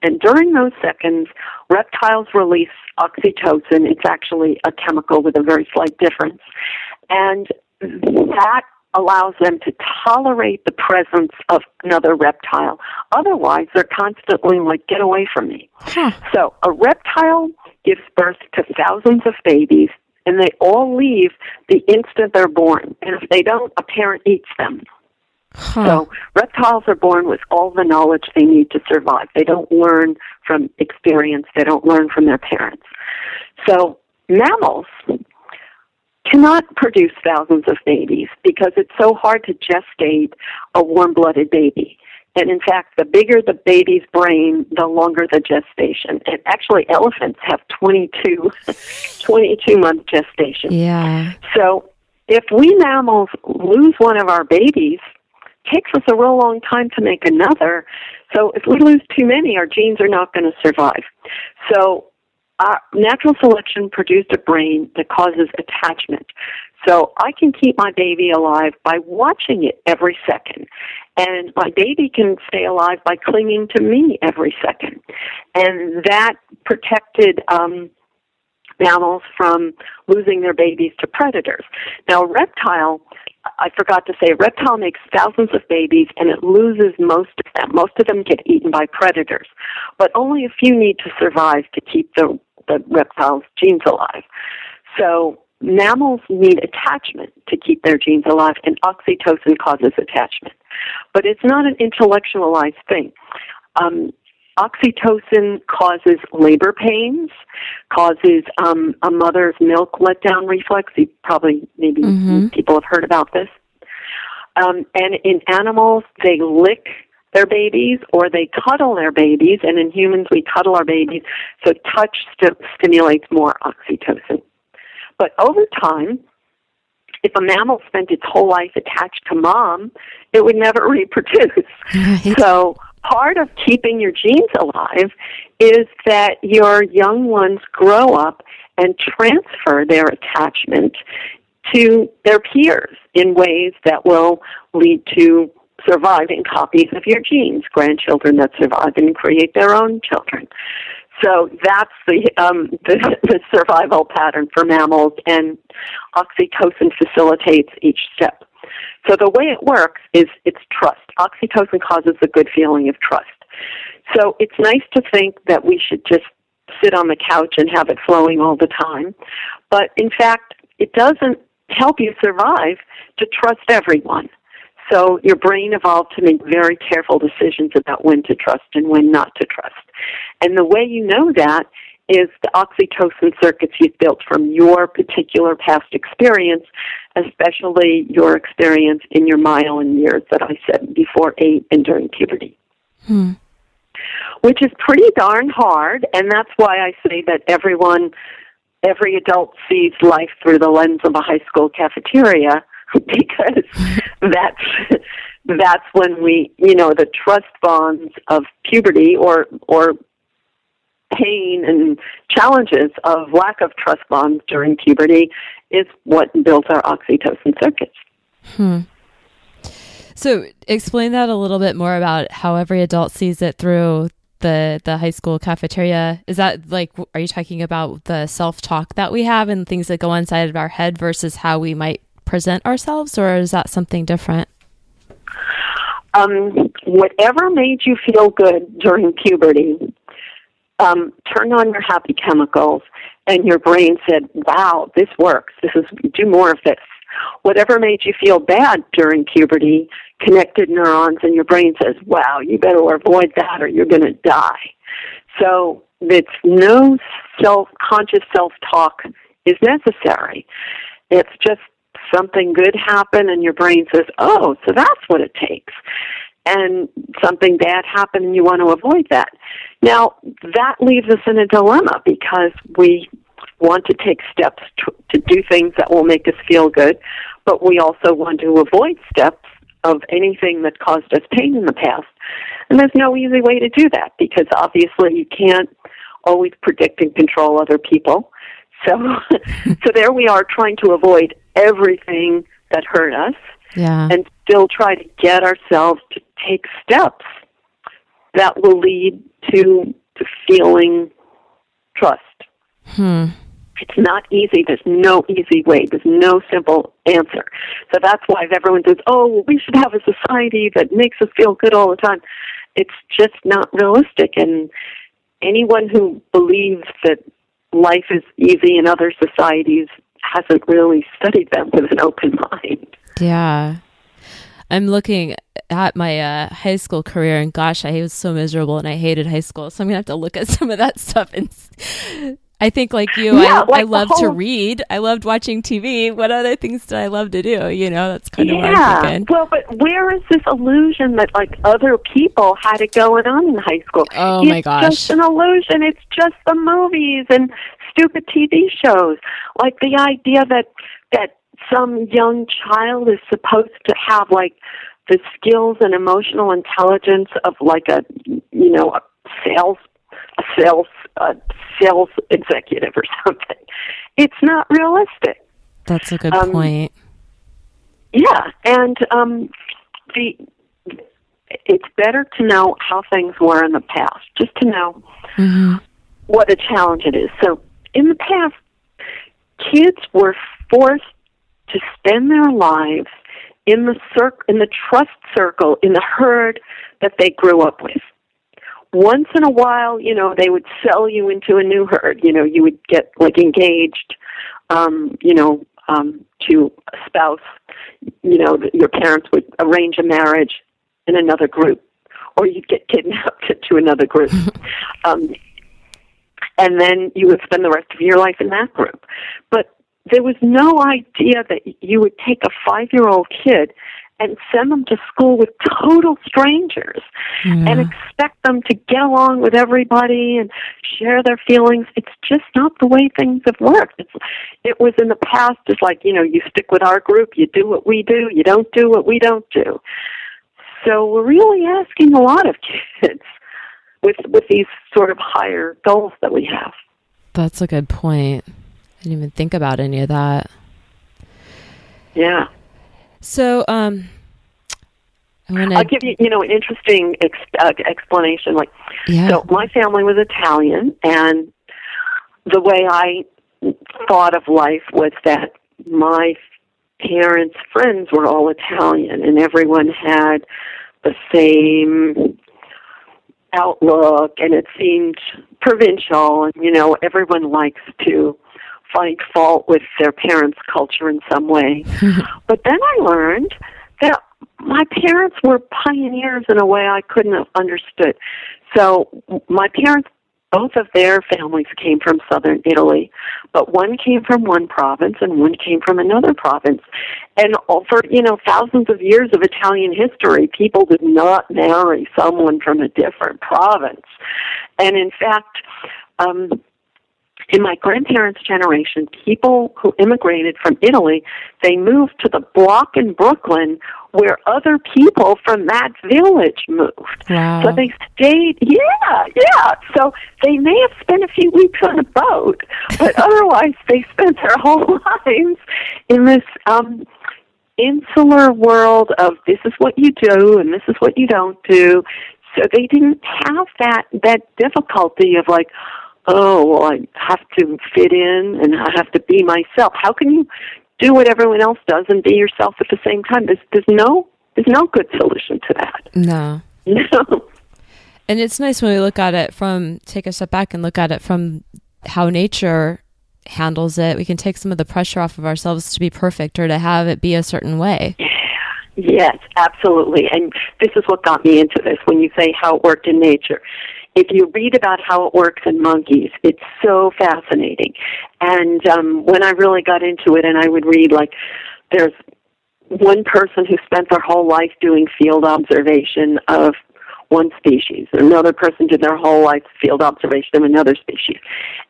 And during those seconds, reptiles release oxytocin. It's actually a chemical with a very slight difference. And that allows them to tolerate the presence of another reptile. Otherwise, they're constantly like, get away from me. Huh. So a reptile gives birth to thousands of babies, and they all leave the instant they're born. And if they don't, a parent eats them. Huh. So reptiles are born with all the knowledge they need to survive. They don't learn from experience. They don't learn from their parents. So mammals cannot produce thousands of babies because it's so hard to gestate a warm-blooded baby. And in fact, the bigger the baby's brain, the longer the gestation. And actually, elephants have 22, 22 month gestation. Yeah. So if we mammals lose one of our babies, it takes us a real long time to make another. So if we lose too many, our genes are not going to survive. So uh, natural selection produced a brain that causes attachment. So I can keep my baby alive by watching it every second. And my baby can stay alive by clinging to me every second. And that protected um, mammals from losing their babies to predators. Now, reptile, I forgot to say, reptile makes thousands of babies and it loses most of them. Most of them get eaten by predators. But only a few need to survive to keep the the reptile's genes alive. So mammals need attachment to keep their genes alive, and oxytocin causes attachment. But it's not an intellectualized thing. Um, oxytocin causes labor pains, causes um, a mother's milk letdown reflex. You probably, maybe mm-hmm. people have heard about this. Um, and in animals, they lick their babies or they cuddle their babies, and in humans, we cuddle our babies. So touch st- stimulates more oxytocin. But over time, if a mammal spent its whole life attached to mom, it would never reproduce. Right. So part of keeping your genes alive is that your young ones grow up and transfer their attachment to their peers in ways that will lead to surviving copies of your genes, grandchildren that survive and create their own children. So that's the, um, the, the survival pattern for mammals, and oxytocin facilitates each step. So the way it works is it's trust. Oxytocin causes the good feeling of trust. So it's nice to think that we should just sit on the couch and have it flowing all the time. But in fact, it doesn't help you survive to trust everyone. So your brain evolved to make very careful decisions about when to trust and when not to trust. And the way you know that is the oxytocin circuits you've built from your particular past experience, especially your experience in your myelin years that I said before eight and during puberty. Hmm. Which is pretty darn hard, and that's why I say that everyone, every adult sees life through the lens of a high school cafeteria because that's that's when we you know the trust bonds of puberty or or pain and challenges of lack of trust bonds during puberty is what builds our oxytocin circuits. Hmm. So, explain that a little bit more about how every adult sees it through the the high school cafeteria. Is that like are you talking about the self-talk that we have and things that go inside of our head versus how we might present ourselves or is that something different? Um, whatever made you feel good during puberty um, turned on your happy chemicals, and your brain said, "Wow, this works. This is do more of this." Whatever made you feel bad during puberty connected neurons, and your brain says, "Wow, you better avoid that, or you're going to die." So it's no self-conscious self-talk is necessary. It's just something good happen, and your brain says, "Oh, so that's what it takes." And something bad happened and you want to avoid that. Now, that leaves us in a dilemma because we want to take steps to, to do things that will make us feel good, but we also want to avoid steps of anything that caused us pain in the past. And there's no easy way to do that because obviously you can't always predict and control other people. So so there we are trying to avoid everything that hurt us yeah. and still try to get ourselves to take steps that will lead to to feeling trust. Hmm. It's not easy. There's no easy way. There's no simple answer. So that's why everyone says, "Oh, well, we should have a society that makes us feel good all the time." It's just not realistic. And anyone who believes that life is easy in other societies hasn't really studied them with an open mind. Yeah. I'm looking at my uh, high school career, and gosh, I was so miserable, and I hated high school. So I'm gonna have to look at some of that stuff. And I think, like you, yeah, I, like I loved whole... to read. I loved watching TV. What other things did I love to do? You know, that's kind of yeah. Well, but where is this illusion that like other people had it going on in high school? Oh it's my gosh, just an illusion. It's just the movies and stupid TV shows. Like the idea that that some young child is supposed to have like the skills and emotional intelligence of like a you know a sales a sales a sales executive or something. It's not realistic. That's a good um, point. Yeah, and um, the it's better to know how things were in the past, just to know mm-hmm. what a challenge it is. So in the past, kids were forced to spend their lives in the cir- in the trust circle in the herd that they grew up with. Once in a while, you know, they would sell you into a new herd. You know, you would get like engaged, um, you know, um, to a spouse. You know, your parents would arrange a marriage in another group, or you'd get kidnapped to another group. um, and then you would spend the rest of your life in that group. But there was no idea that you would take a five year old kid and send them to school with total strangers Yeah. and expect them to get along with everybody and share their feelings. It's just not the way things have worked. It's, it was in the past just like, you know, you stick with our group, you do what we do, you don't do what we don't do. So we're really asking a lot of kids with with these sort of higher goals that we have. That's a good point. I didn't even think about any of that. Yeah. So, um, I want I'll give you, you know, an interesting ex- uh, explanation. Like, Yeah. so my family was Italian, and the way I thought of life was that my parents' friends were all Italian, and everyone had the same outlook, and it seemed provincial, and you know, everyone likes to find fault with their parents' culture in some way. but then I learned that my parents were pioneers in a way I couldn't have understood. So my parents, both of their families came from southern Italy, but one came from one province and one came from another province. And for, you know, thousands of years of Italian history, people did not marry someone from a different province. And in fact, um, in my grandparents' generation, people who immigrated from Italy, they moved to the block in Brooklyn where other people from that village moved. Wow. So they stayed, yeah, yeah. So they may have spent a few weeks on a boat, but otherwise they spent their whole lives in this um insular world of this is what you do and this is what you don't do. So they didn't have that that difficulty of like, oh, well, I have to fit in and I have to be myself. How can you do what everyone else does and be yourself at the same time? There's there's no there's no good solution to that. no. No. And it's nice when we look at it from, take a step back and look at it from how nature handles it. We can take some of the pressure off of ourselves to be perfect or to have it be a certain way. Yes, absolutely. And this is what got me into this when you say how it worked in nature. If you read about how it works in monkeys, it's so fascinating. And um, when I really got into it, and I would read, like, there's one person who spent their whole life doing field observation of one species. Another person did their whole life field observation of another species.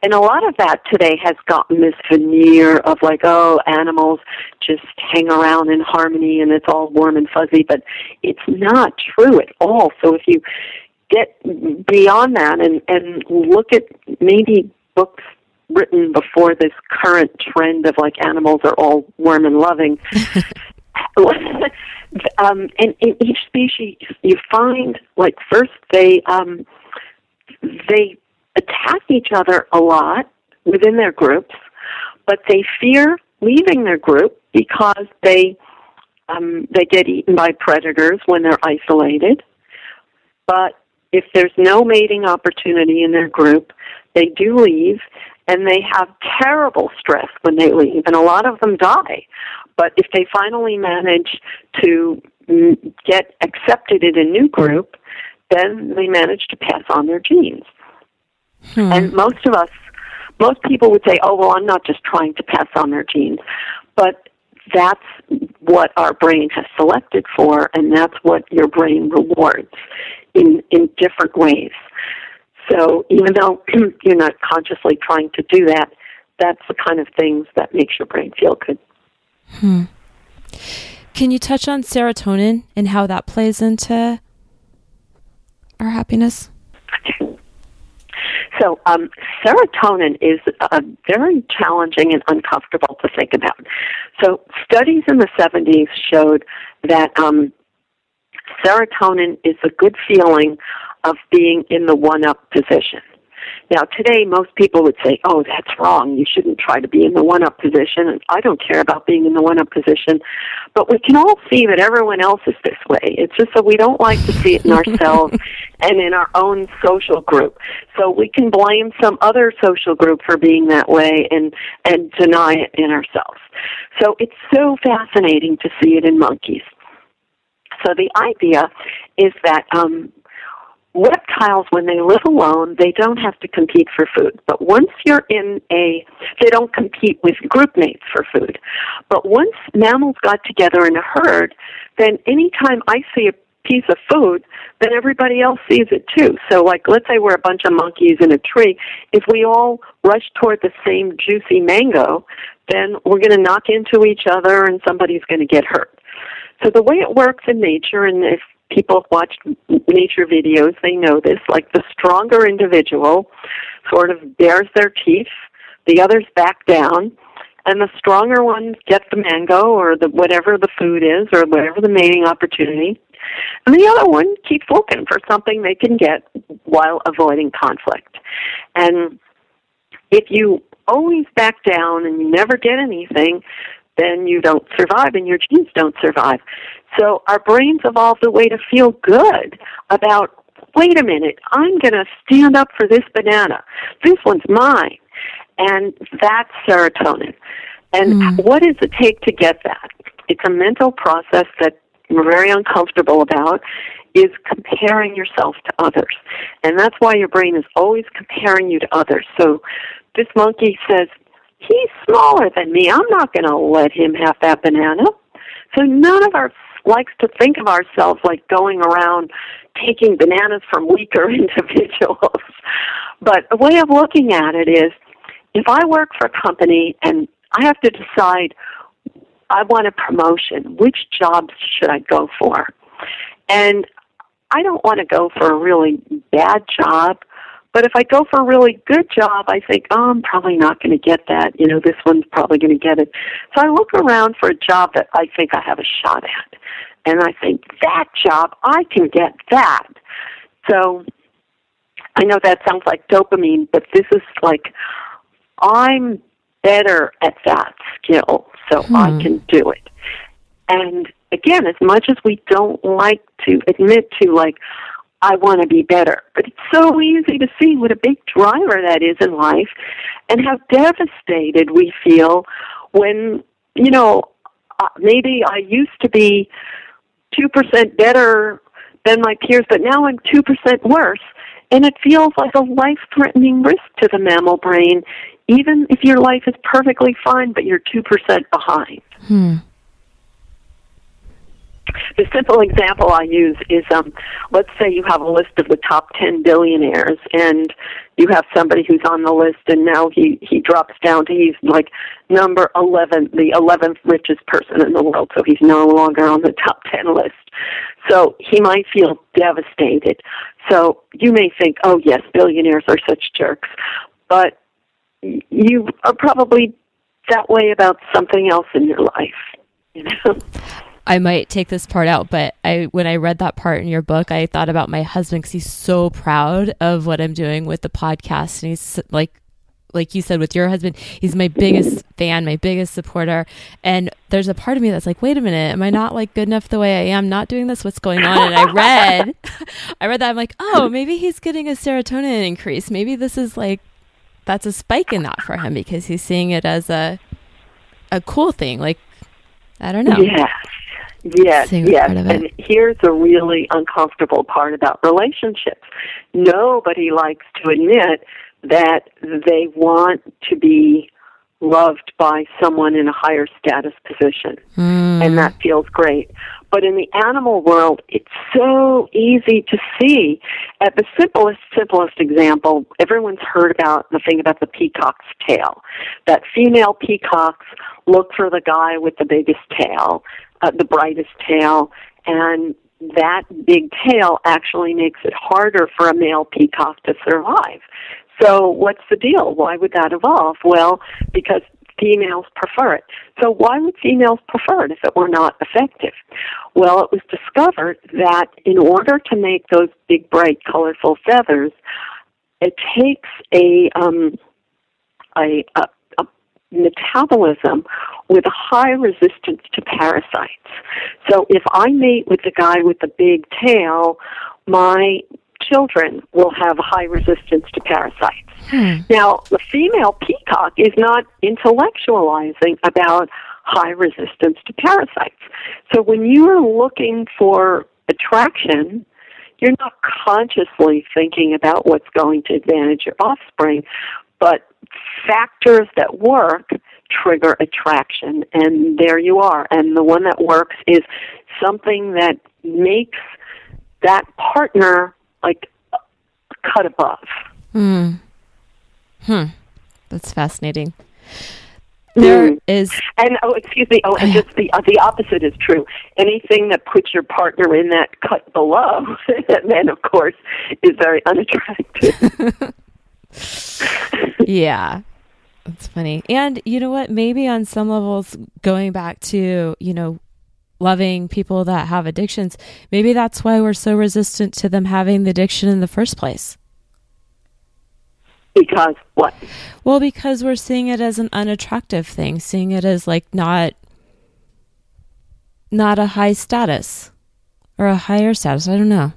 And a lot of that today has gotten this veneer of like, oh, animals just hang around in harmony and it's all warm and fuzzy, but it's not true at all. So if you get beyond that and, and look at maybe books written before this current trend of like animals are all warm and loving, um, and in each species, you find like first they um, they attack each other a lot within their groups, but they fear leaving their group because they um, they get eaten by predators when they're isolated. But if there's no mating opportunity in their group, they do leave, and they have terrible stress when they leave, and a lot of them die. But if they finally manage to get accepted in a new group, then they manage to pass on their genes. Hmm. And most of us, most people would say, oh, well, I'm not just trying to pass on their genes. But that's what our brain has selected for, and that's what your brain rewards in, in different ways. So even though you're not consciously trying to do that, that's the kind of things that makes your brain feel good. Can you touch on serotonin and how that plays into our happiness? So, um, serotonin is uh, very challenging and uncomfortable to think about. So, studies in the 70s showed that um, serotonin is a good feeling of being in the one up position. Now, today, most people would say, oh, that's wrong. You shouldn't try to be in the one up position. And I don't care about being in the one up position. But we can all see that everyone else is this way. It's just that we don't like to see it in ourselves and in our own social group. So we can blame some other social group for being that way and, and deny it in ourselves. So it's so fascinating to see it in monkeys. So the idea is that um, reptiles, when they live alone, they don't have to compete for food. But once you're in a, they don't compete with group mates for food. But once mammals got together in a herd, then anytime I see a piece of food, then everybody else sees it too. So, like, let's say we're a bunch of monkeys in a tree. If we all rush toward the same juicy mango, then we're going to knock into each other and somebody's going to get hurt. So, the way it works in nature, and if people have watched nature videos, they know this, like the stronger individual sort of bares their teeth, the others back down, and the stronger ones get the mango or the whatever the food is or whatever the mating opportunity and the other one keeps looking for something they can get while avoiding conflict. And if you always back down and you never get anything, then you don't survive and your genes don't survive. So our brains evolved a way to feel good about, wait a minute, I'm going to stand up for this banana. This one's mine. And that's serotonin. And mm. what does it take to get that? It's a mental process that we're very uncomfortable about is comparing yourself to others. And that's why your brain is always comparing you to others. So this monkey says, he's smaller than me. I'm not going to let him have that banana. So none of us likes to think of ourselves like going around taking bananas from weaker individuals. But a way of looking at it is if I work for a company and I have to decide I want a promotion. Which jobs should I go for? And I don't want to go for a really bad job, but if I go for a really good job, I think, oh, I'm probably not going to get that. You know, this one's probably going to get it. So I look around for a job that I think I have a shot at. And I think, that job, I can get that. So I know that sounds like dopamine, but this is like, I'm better at that skill so hmm. I can do it. And again, as much as we don't like to admit to, like, I want to be better, but it's so easy to see what a big driver that is in life and how devastated we feel when, you know, uh, maybe I used to be 2% better than my peers, but now I'm 2% worse. And it feels like a life threatening risk to the mammal brain, even if your life is perfectly fine, but you're 2% behind. Hmm. The simple example I use is um, let's say you have a list of the top 10 billionaires and you have somebody who's on the list and now he, he drops down to he's like number 11, the 11th richest person in the world, so he's no longer on the top 10 list. So he might feel devastated. So you may think, oh yes, billionaires are such jerks. But you are probably that way about something else in your life. You know? I might take this part out, but I when I read that part in your book, I thought about my husband because he's so proud of what I'm doing with the podcast, and he's like, like you said with your husband, he's my biggest fan, my biggest supporter. And there's a part of me that's like, wait a minute, am I not like good enough the way I am? Not doing this? What's going on? And I read, I read that I'm like, oh, maybe he's getting a serotonin increase. Maybe this is like that's a spike in that for him because he's seeing it as a a cool thing. Like I don't know. Yes. Yes, yes. And here's a really uncomfortable part about relationships. Nobody likes to admit that they want to be loved by someone in a higher status position. Mm. And that feels great. But in the animal world, it's so easy to see. At the simplest, simplest example, everyone's heard about the thing about the peacock's tail. That female peacocks look for the guy with the biggest tail, uh, the brightest tail, and that big tail actually makes it harder for a male peacock to survive. So what's the deal? Why would that evolve? Well, because females prefer it. So why would females prefer it if it were not effective? Well, it was discovered that in order to make those big, bright, colorful feathers, it takes a um, a, a, metabolism with a high resistance to parasites. So if I mate with the guy with the big tail, my children will have high resistance to parasites. Hmm. Now, the female peacock is not intellectualizing about high resistance to parasites. So when you are looking for attraction, you're not consciously thinking about what's going to advantage your offspring, but factors that work trigger attraction, and there you are. And the one that works is something that makes that partner like cut above. Hmm. Hmm. That's fascinating. There mm. is, and oh, excuse me. Oh, and just the uh, the opposite is true. Anything that puts your partner in that cut below, then of course is very unattractive. yeah, that's funny. And you know what? Maybe on some levels, going back to you know loving people that have addictions, maybe that's why we're so resistant to them having the addiction in the first place. Because what? Well, because we're seeing it as an unattractive thing, seeing it as like not not a high status or a higher status. I don't know.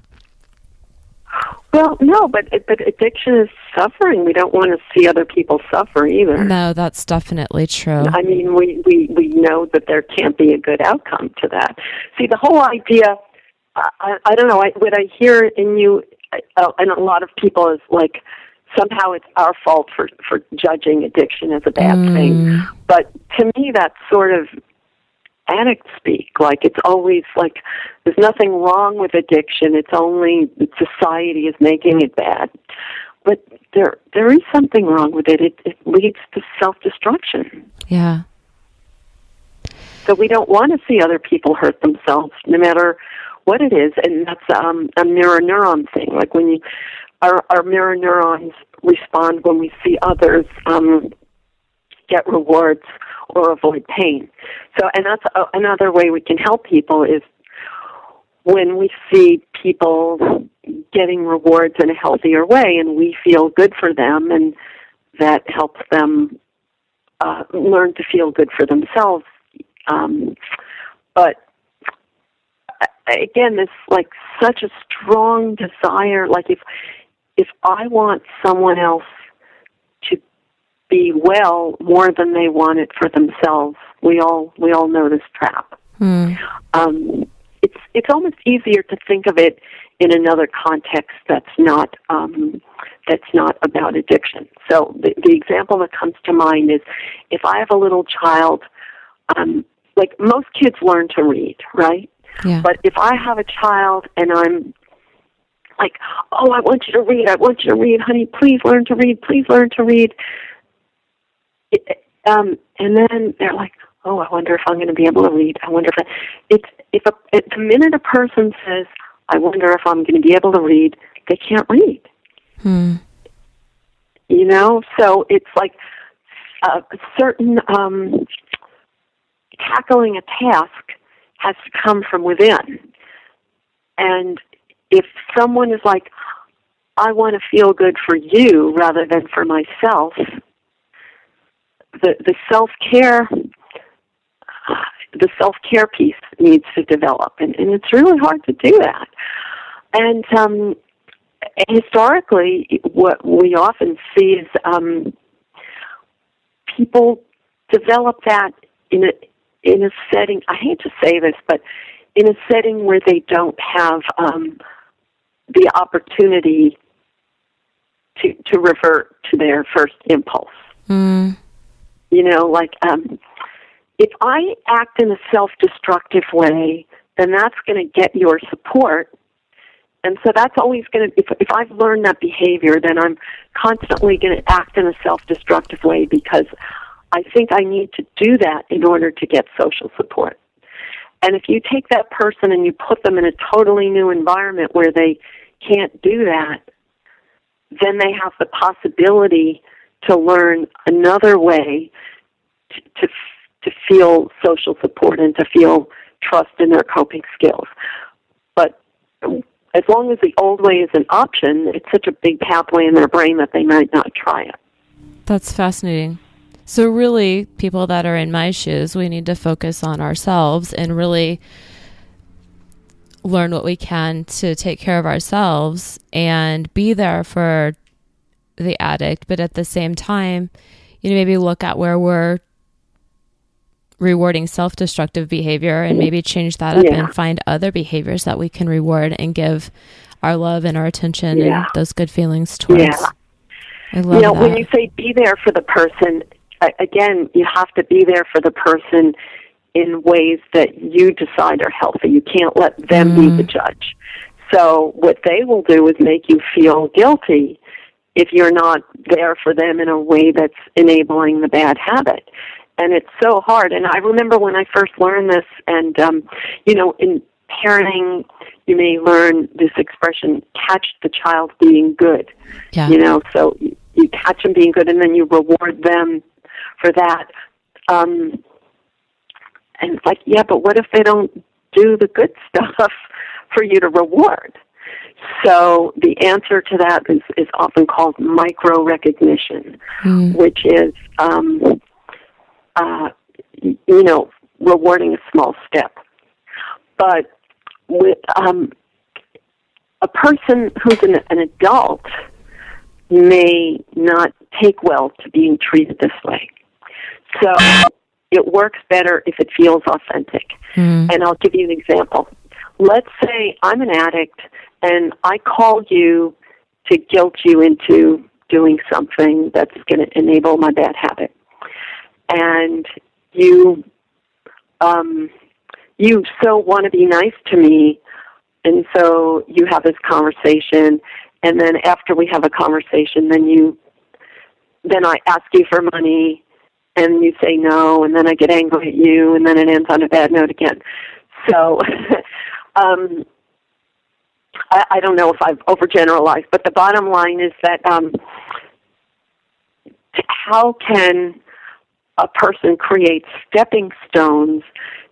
Well, no, but but addiction is suffering. We don't want to see other people suffer either. No, that's definitely true. I mean, we we we know that there can't be a good outcome to that. See, the whole idea. I, I don't know. I, what I hear in you, uh, and a lot of people is like, somehow it's our fault for for judging addiction as a bad mm. thing. But to me, that's sort of addict speak. Like it's always like there's nothing wrong with addiction. It's only society is making it bad. But there there is something wrong with it. It it leads to self destruction. Yeah. So we don't want to see other people hurt themselves, no matter what it is, and that's um, a mirror neuron thing. Like when you our, our mirror neurons respond when we see others um, get rewards or avoid pain. So, and that's a, another way we can help people is when we see people getting rewards in a healthier way and we feel good for them and that helps them uh, learn to feel good for themselves. Um, but again, this like such a strong desire. Like if if I want someone else to be well more than they want it for themselves, we all we all know this trap. Hmm. Um, it's it's almost easier to think of it in another context that's not um, that's not about addiction. So the, the example that comes to mind is if I have a little child, um, like most kids learn to read, right? Yeah. But if I have a child and I'm like, oh, I want you to read. I want you to read, honey. Please learn to read. Please learn to read. It, um, and then they're like, oh, I wonder if I'm going to be able to read. I wonder if I, it's if a, the minute a person says, I wonder if I'm going to be able to read, they can't read. Hmm. You know, so it's like a certain um, tackling a task has to come from within, and if someone is like, I want to feel good for you rather than for myself, the the self care the self care piece needs to develop, and, and it's really hard to do that. And um, historically, what we often see is um, people develop that in a in a setting. I hate to say this, but in a setting where they don't have um, the opportunity to to revert to their first impulse. Mm. You know, like um, if I act in a self-destructive way, then that's going to get your support. And so that's always going to, if, if I've learned that behavior, then I'm constantly going to act in a self-destructive way because I think I need to do that in order to get social support. And if you take that person and you put them in a totally new environment where they can't do that, then they have the possibility to learn another way to, to, to feel social support and to feel trust in their coping skills. But as long as the old way is an option, it's such a big pathway in their brain that they might not try it. That's fascinating. So, really, people that are in my shoes, we need to focus on ourselves and really learn what we can to take care of ourselves and be there for the addict, but at the same time, you know, maybe look at where we're rewarding self destructive behavior and maybe change that up Yeah. and find other behaviors that we can reward and give our love and our attention Yeah. and those good feelings towards. Yeah. I love you know, that. when you say be there for the person, again, you have to be there for the person in ways that you decide are healthy. You can't let them be the mm. judge. So what they will do is make you feel guilty if you're not there for them in a way that's enabling the bad habit. And it's so hard. And I remember when I first learned this, and um, you know, in parenting, you may learn this expression: "Catch the child being good." yeah. You know, so you, you catch them being good, and then you reward them for that. Um, and it's like, yeah, but what if they don't do the good stuff for you to reward? So the answer to that is, is often called micro recognition, Mm. which is, um, uh, you know, rewarding a small step. But with um, a person who's an, an adult may not take well to being treated this way. So it works better if it feels authentic. Mm. And I'll give you an example. Let's say I'm an addict and I call you to guilt you into doing something that's going to enable my bad habit. And you um you so want to be nice to me and so you have this conversation and then after we have a conversation then you then I ask you for money and you say no and then I get angry at you and then it ends on a bad note again. So um I, I don't know if I've overgeneralized, but the bottom line is that um how can a person creates stepping stones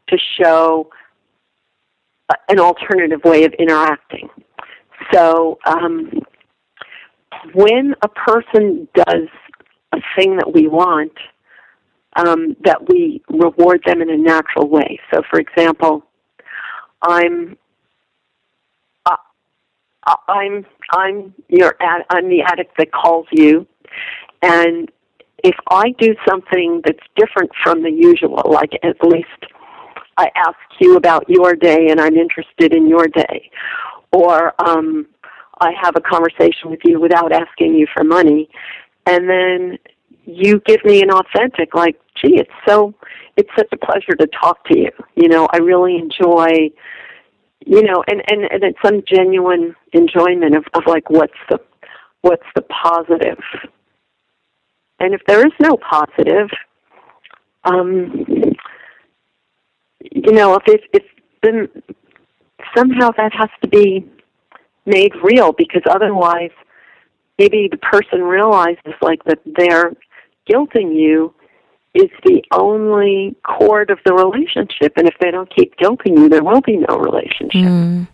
to show an alternative way of interacting. So, um, when a person does a thing that we want, um, that we reward them in a natural way. So, for example, I'm uh, uh, I'm I'm your ad, I'm the addict that calls you, and if I do something that's different from the usual, like at least I ask you about your day and I'm interested in your day, or um, I have a conversation with you without asking you for money, and then you give me an authentic, like, gee, it's so, it's such a pleasure to talk to you. You know, I really enjoy, you know, and and and it's some genuine enjoyment of of like what's the what's the positive and if there is no positive, um, you know, if it, if then somehow that has to be made real because otherwise, maybe the person realizes like that they're guilting you is the only cord of the relationship, and if they don't keep guilting you, there will be no relationship. Mm.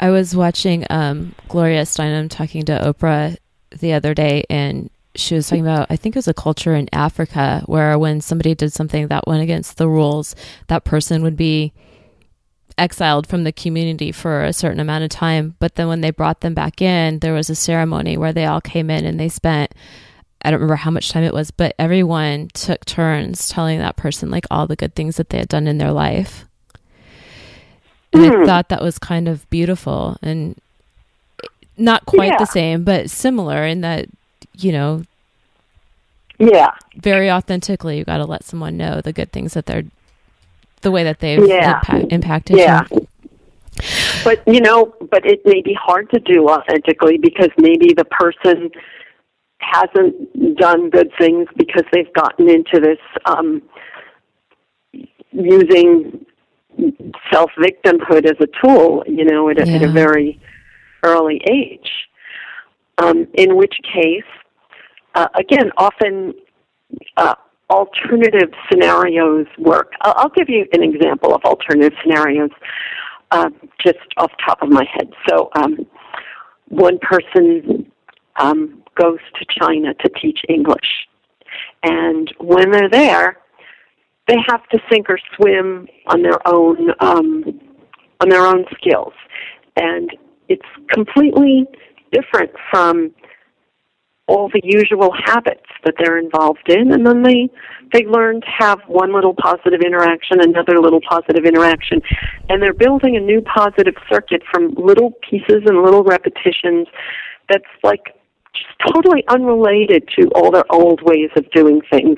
I was watching um, Gloria Steinem talking to Oprah the other day, and she was talking about, I think it was a culture in Africa where when somebody did something that went against the rules, that person would be exiled from the community for a certain amount of time. But then when they brought them back in, there was a ceremony where they all came in and they spent, I don't remember how much time it was, but everyone took turns telling that person like all the good things that they had done in their life. And I Hmm. thought that was kind of beautiful and not quite Yeah. the same, but similar in that, you know, Yeah, very authentically, you got to let someone know the good things that they're, the way that they've Yeah. impa- impacted yeah. you. But you know, but it may be hard to do authentically because maybe the person hasn't done good things because they've gotten into this um, using self victimhood as a tool. You know, at a, at a very early age. Um, in which case, uh, again, often uh, alternative scenarios work. I'll, I'll give you an example of alternative scenarios uh, just off top of my head. So, um, one person um, goes to China to teach English, and when they're there, they have to sink or swim on their own um, on their own skills, and it's completely different from all the usual habits that they're involved in, and then they they learn to have one little positive interaction, another little positive interaction, and they're building a new positive circuit from little pieces and little repetitions that's like just totally unrelated to all their old ways of doing things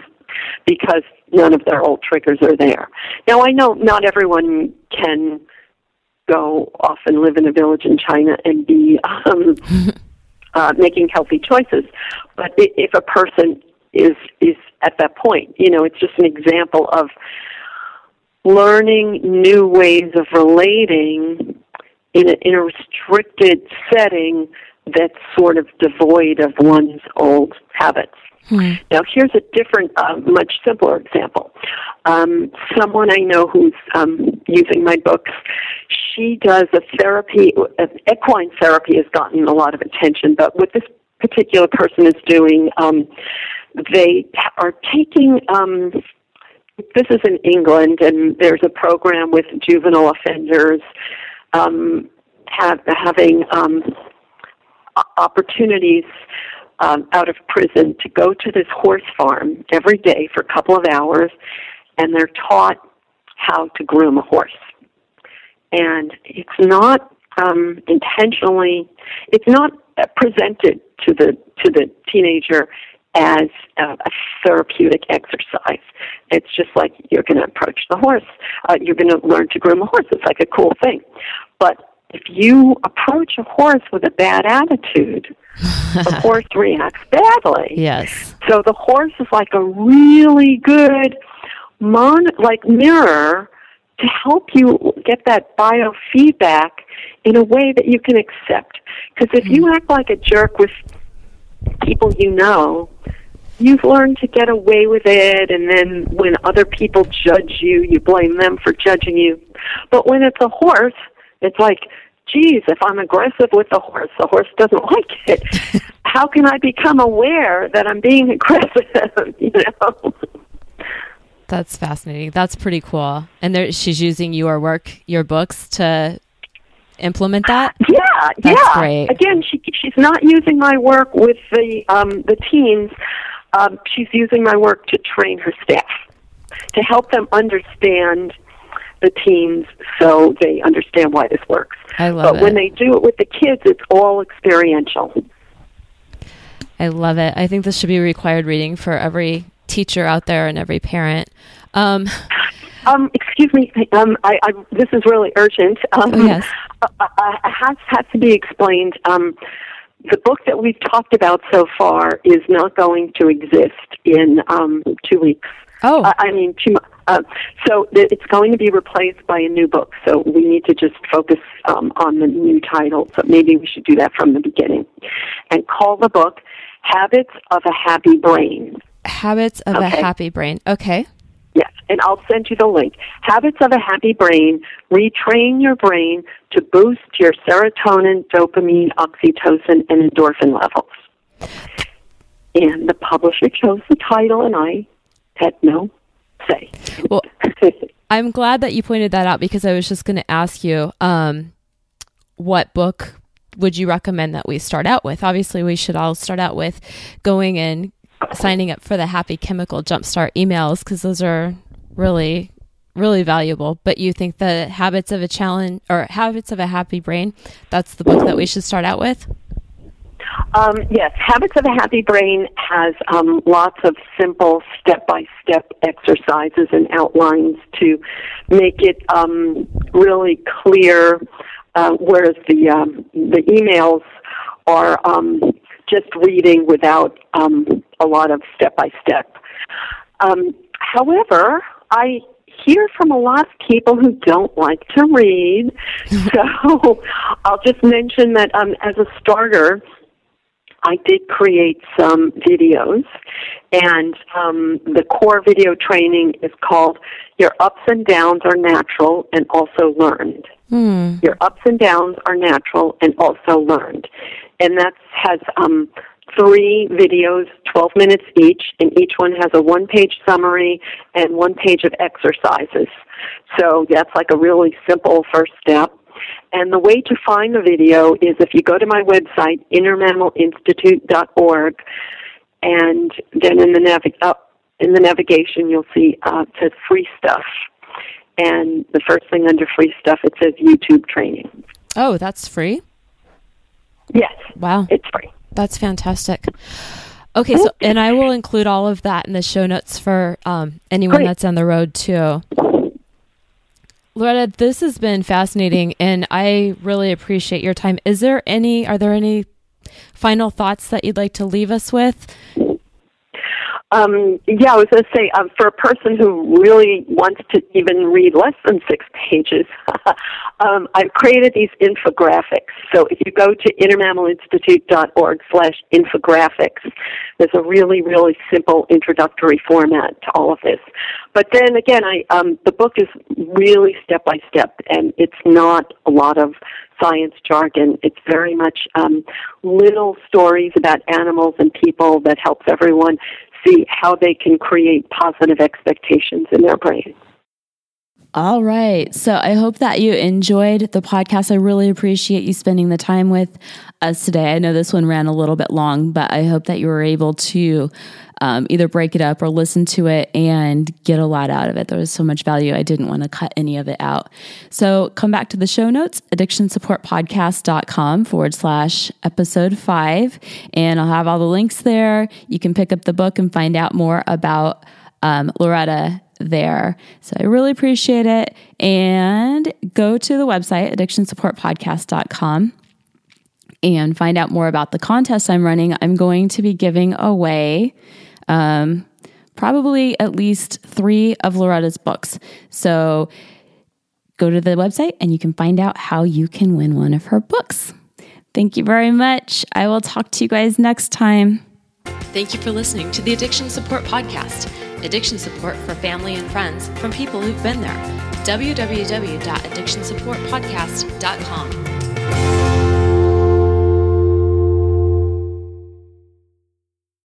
because none of their old triggers are there. Now I know not everyone can go off and live in a village in China and be um, uh, making healthy choices, but if a person is is at that point, you know, it's just an example of learning new ways of relating in a, in a restricted setting that's sort of devoid of one's old habits. Hmm. Now, here's a different, uh, much simpler example. Um, someone I know who's um, using my books, she does a therapy, uh, equine therapy has gotten a lot of attention, but what this particular person is doing, um, they are taking, um, this is in England, and there's a program with juvenile offenders um, have, having um, opportunities um, out of prison to go to this horse farm every day for a couple of hours, and they're taught how to groom a horse. And it's not um, intentionally, it's not presented to the to the teenager as a, a therapeutic exercise. It's just like you're going to approach the horse. Uh, you're going to learn to groom a horse. It's like a cool thing. But if you approach a horse with a bad attitude, the horse reacts badly. Yes. So the horse is like a really good mon like mirror to help you get that biofeedback in a way that you can accept. Because if you mm. act like a jerk with people you know, you've learned to get away with it, and then when other people judge you, you blame them for judging you. But when it's a horse, it's like, geez, if I'm aggressive with the horse, the horse doesn't like it. How can I become aware that I'm being aggressive? you know. That's fascinating. That's pretty cool. And there, she's using your work, your books to implement that. Yeah, That's yeah. Great. Again, she she's not using my work with the um, the teens. Um, she's using my work to train her staff to help them understand the teens so they understand why this works. I love but it. when they do it with the kids, it's all experiential. I love it. I think this should be required reading for every teacher out there and every parent. Um, um, excuse me. Um, I, I, this is really urgent. Um, oh, yes. Uh, uh, has has to be explained. Um, the book that we've talked about so far is not going to exist in um, two weeks. Oh, uh, I mean, two. Uh, so th- it's going to be replaced by a new book. So we need to just focus um, on the new title. So maybe we should do that from the beginning, and call the book "Habits of a Happy Brain." Habits of okay. a Happy Brain. Okay. Yes, and I'll send you the link. Habits of a Happy Brain retrain your brain to boost your serotonin, dopamine, oxytocin, and endorphin levels. And the publisher chose the title, and I had no say. Well, I'm glad that you pointed that out because I was just going to ask you um, what book would you recommend that we start out with? Obviously, we should all start out with going and signing up for the Happy Chemical Jumpstart emails because those are really really valuable but you think the habits of a challenge or habits of a happy brain that's the book that we should start out with um, yes, Habits of a Happy Brain has um, lots of simple step by step exercises and outlines to make it um, really clear, uh, whereas the, um, the emails are um, just reading without um, a lot of step by step. However, I hear from a lot of people who don't like to read. so I'll just mention that um, as a starter, I did create some videos, and um, the core video training is called Your Ups and Downs Are Natural and Also Learned. Hmm. Your ups and downs are natural and also learned. And that has um, three videos, 12 minutes each, and each one has a one page summary and one page of exercises. So that's like a really simple first step. And the way to find the video is if you go to my website, innermammalinstitute.org, and then in the, navi- uh, in the navigation you'll see uh, it says free stuff. And the first thing under free stuff, it says YouTube training. Oh, that's free? Yes. Wow. It's free. That's fantastic. Okay, so and I will include all of that in the show notes for um, anyone Great. that's on the road too. Loretta, this has been fascinating, and I really appreciate your time. Is there any? Are there any final thoughts that you'd like to leave us with? Um, yeah, I was going to say, um, for a person who really wants to even read less than six pages, um, I've created these infographics. So if you go to innermammalinstitute.org slash infographics, there's a really, really simple introductory format to all of this. But then again, I, um, the book is really step by step, and it's not a lot of science jargon. It's very much um, little stories about animals and people that helps everyone see how they can create positive expectations in their brain. All right. So I hope that you enjoyed the podcast. I really appreciate you spending the time with us today. I know this one ran a little bit long, but I hope that you were able to um, either break it up or listen to it and get a lot out of it. There was so much value. I didn't want to cut any of it out. So come back to the show notes, addictionsupportpodcast.com forward slash episode five, and I'll have all the links there. You can pick up the book and find out more about um, Loretta there. So I really appreciate it. And go to the website, addictionsupportpodcast.com, and find out more about the contest I'm running. I'm going to be giving away um, probably at least three of Loretta's books. So go to the website and you can find out how you can win one of her books. Thank you very much. I will talk to you guys next time. Thank you for listening to the Addiction Support Podcast. Addiction support for family and friends from people who've been there. www.addictionsupportpodcast.com.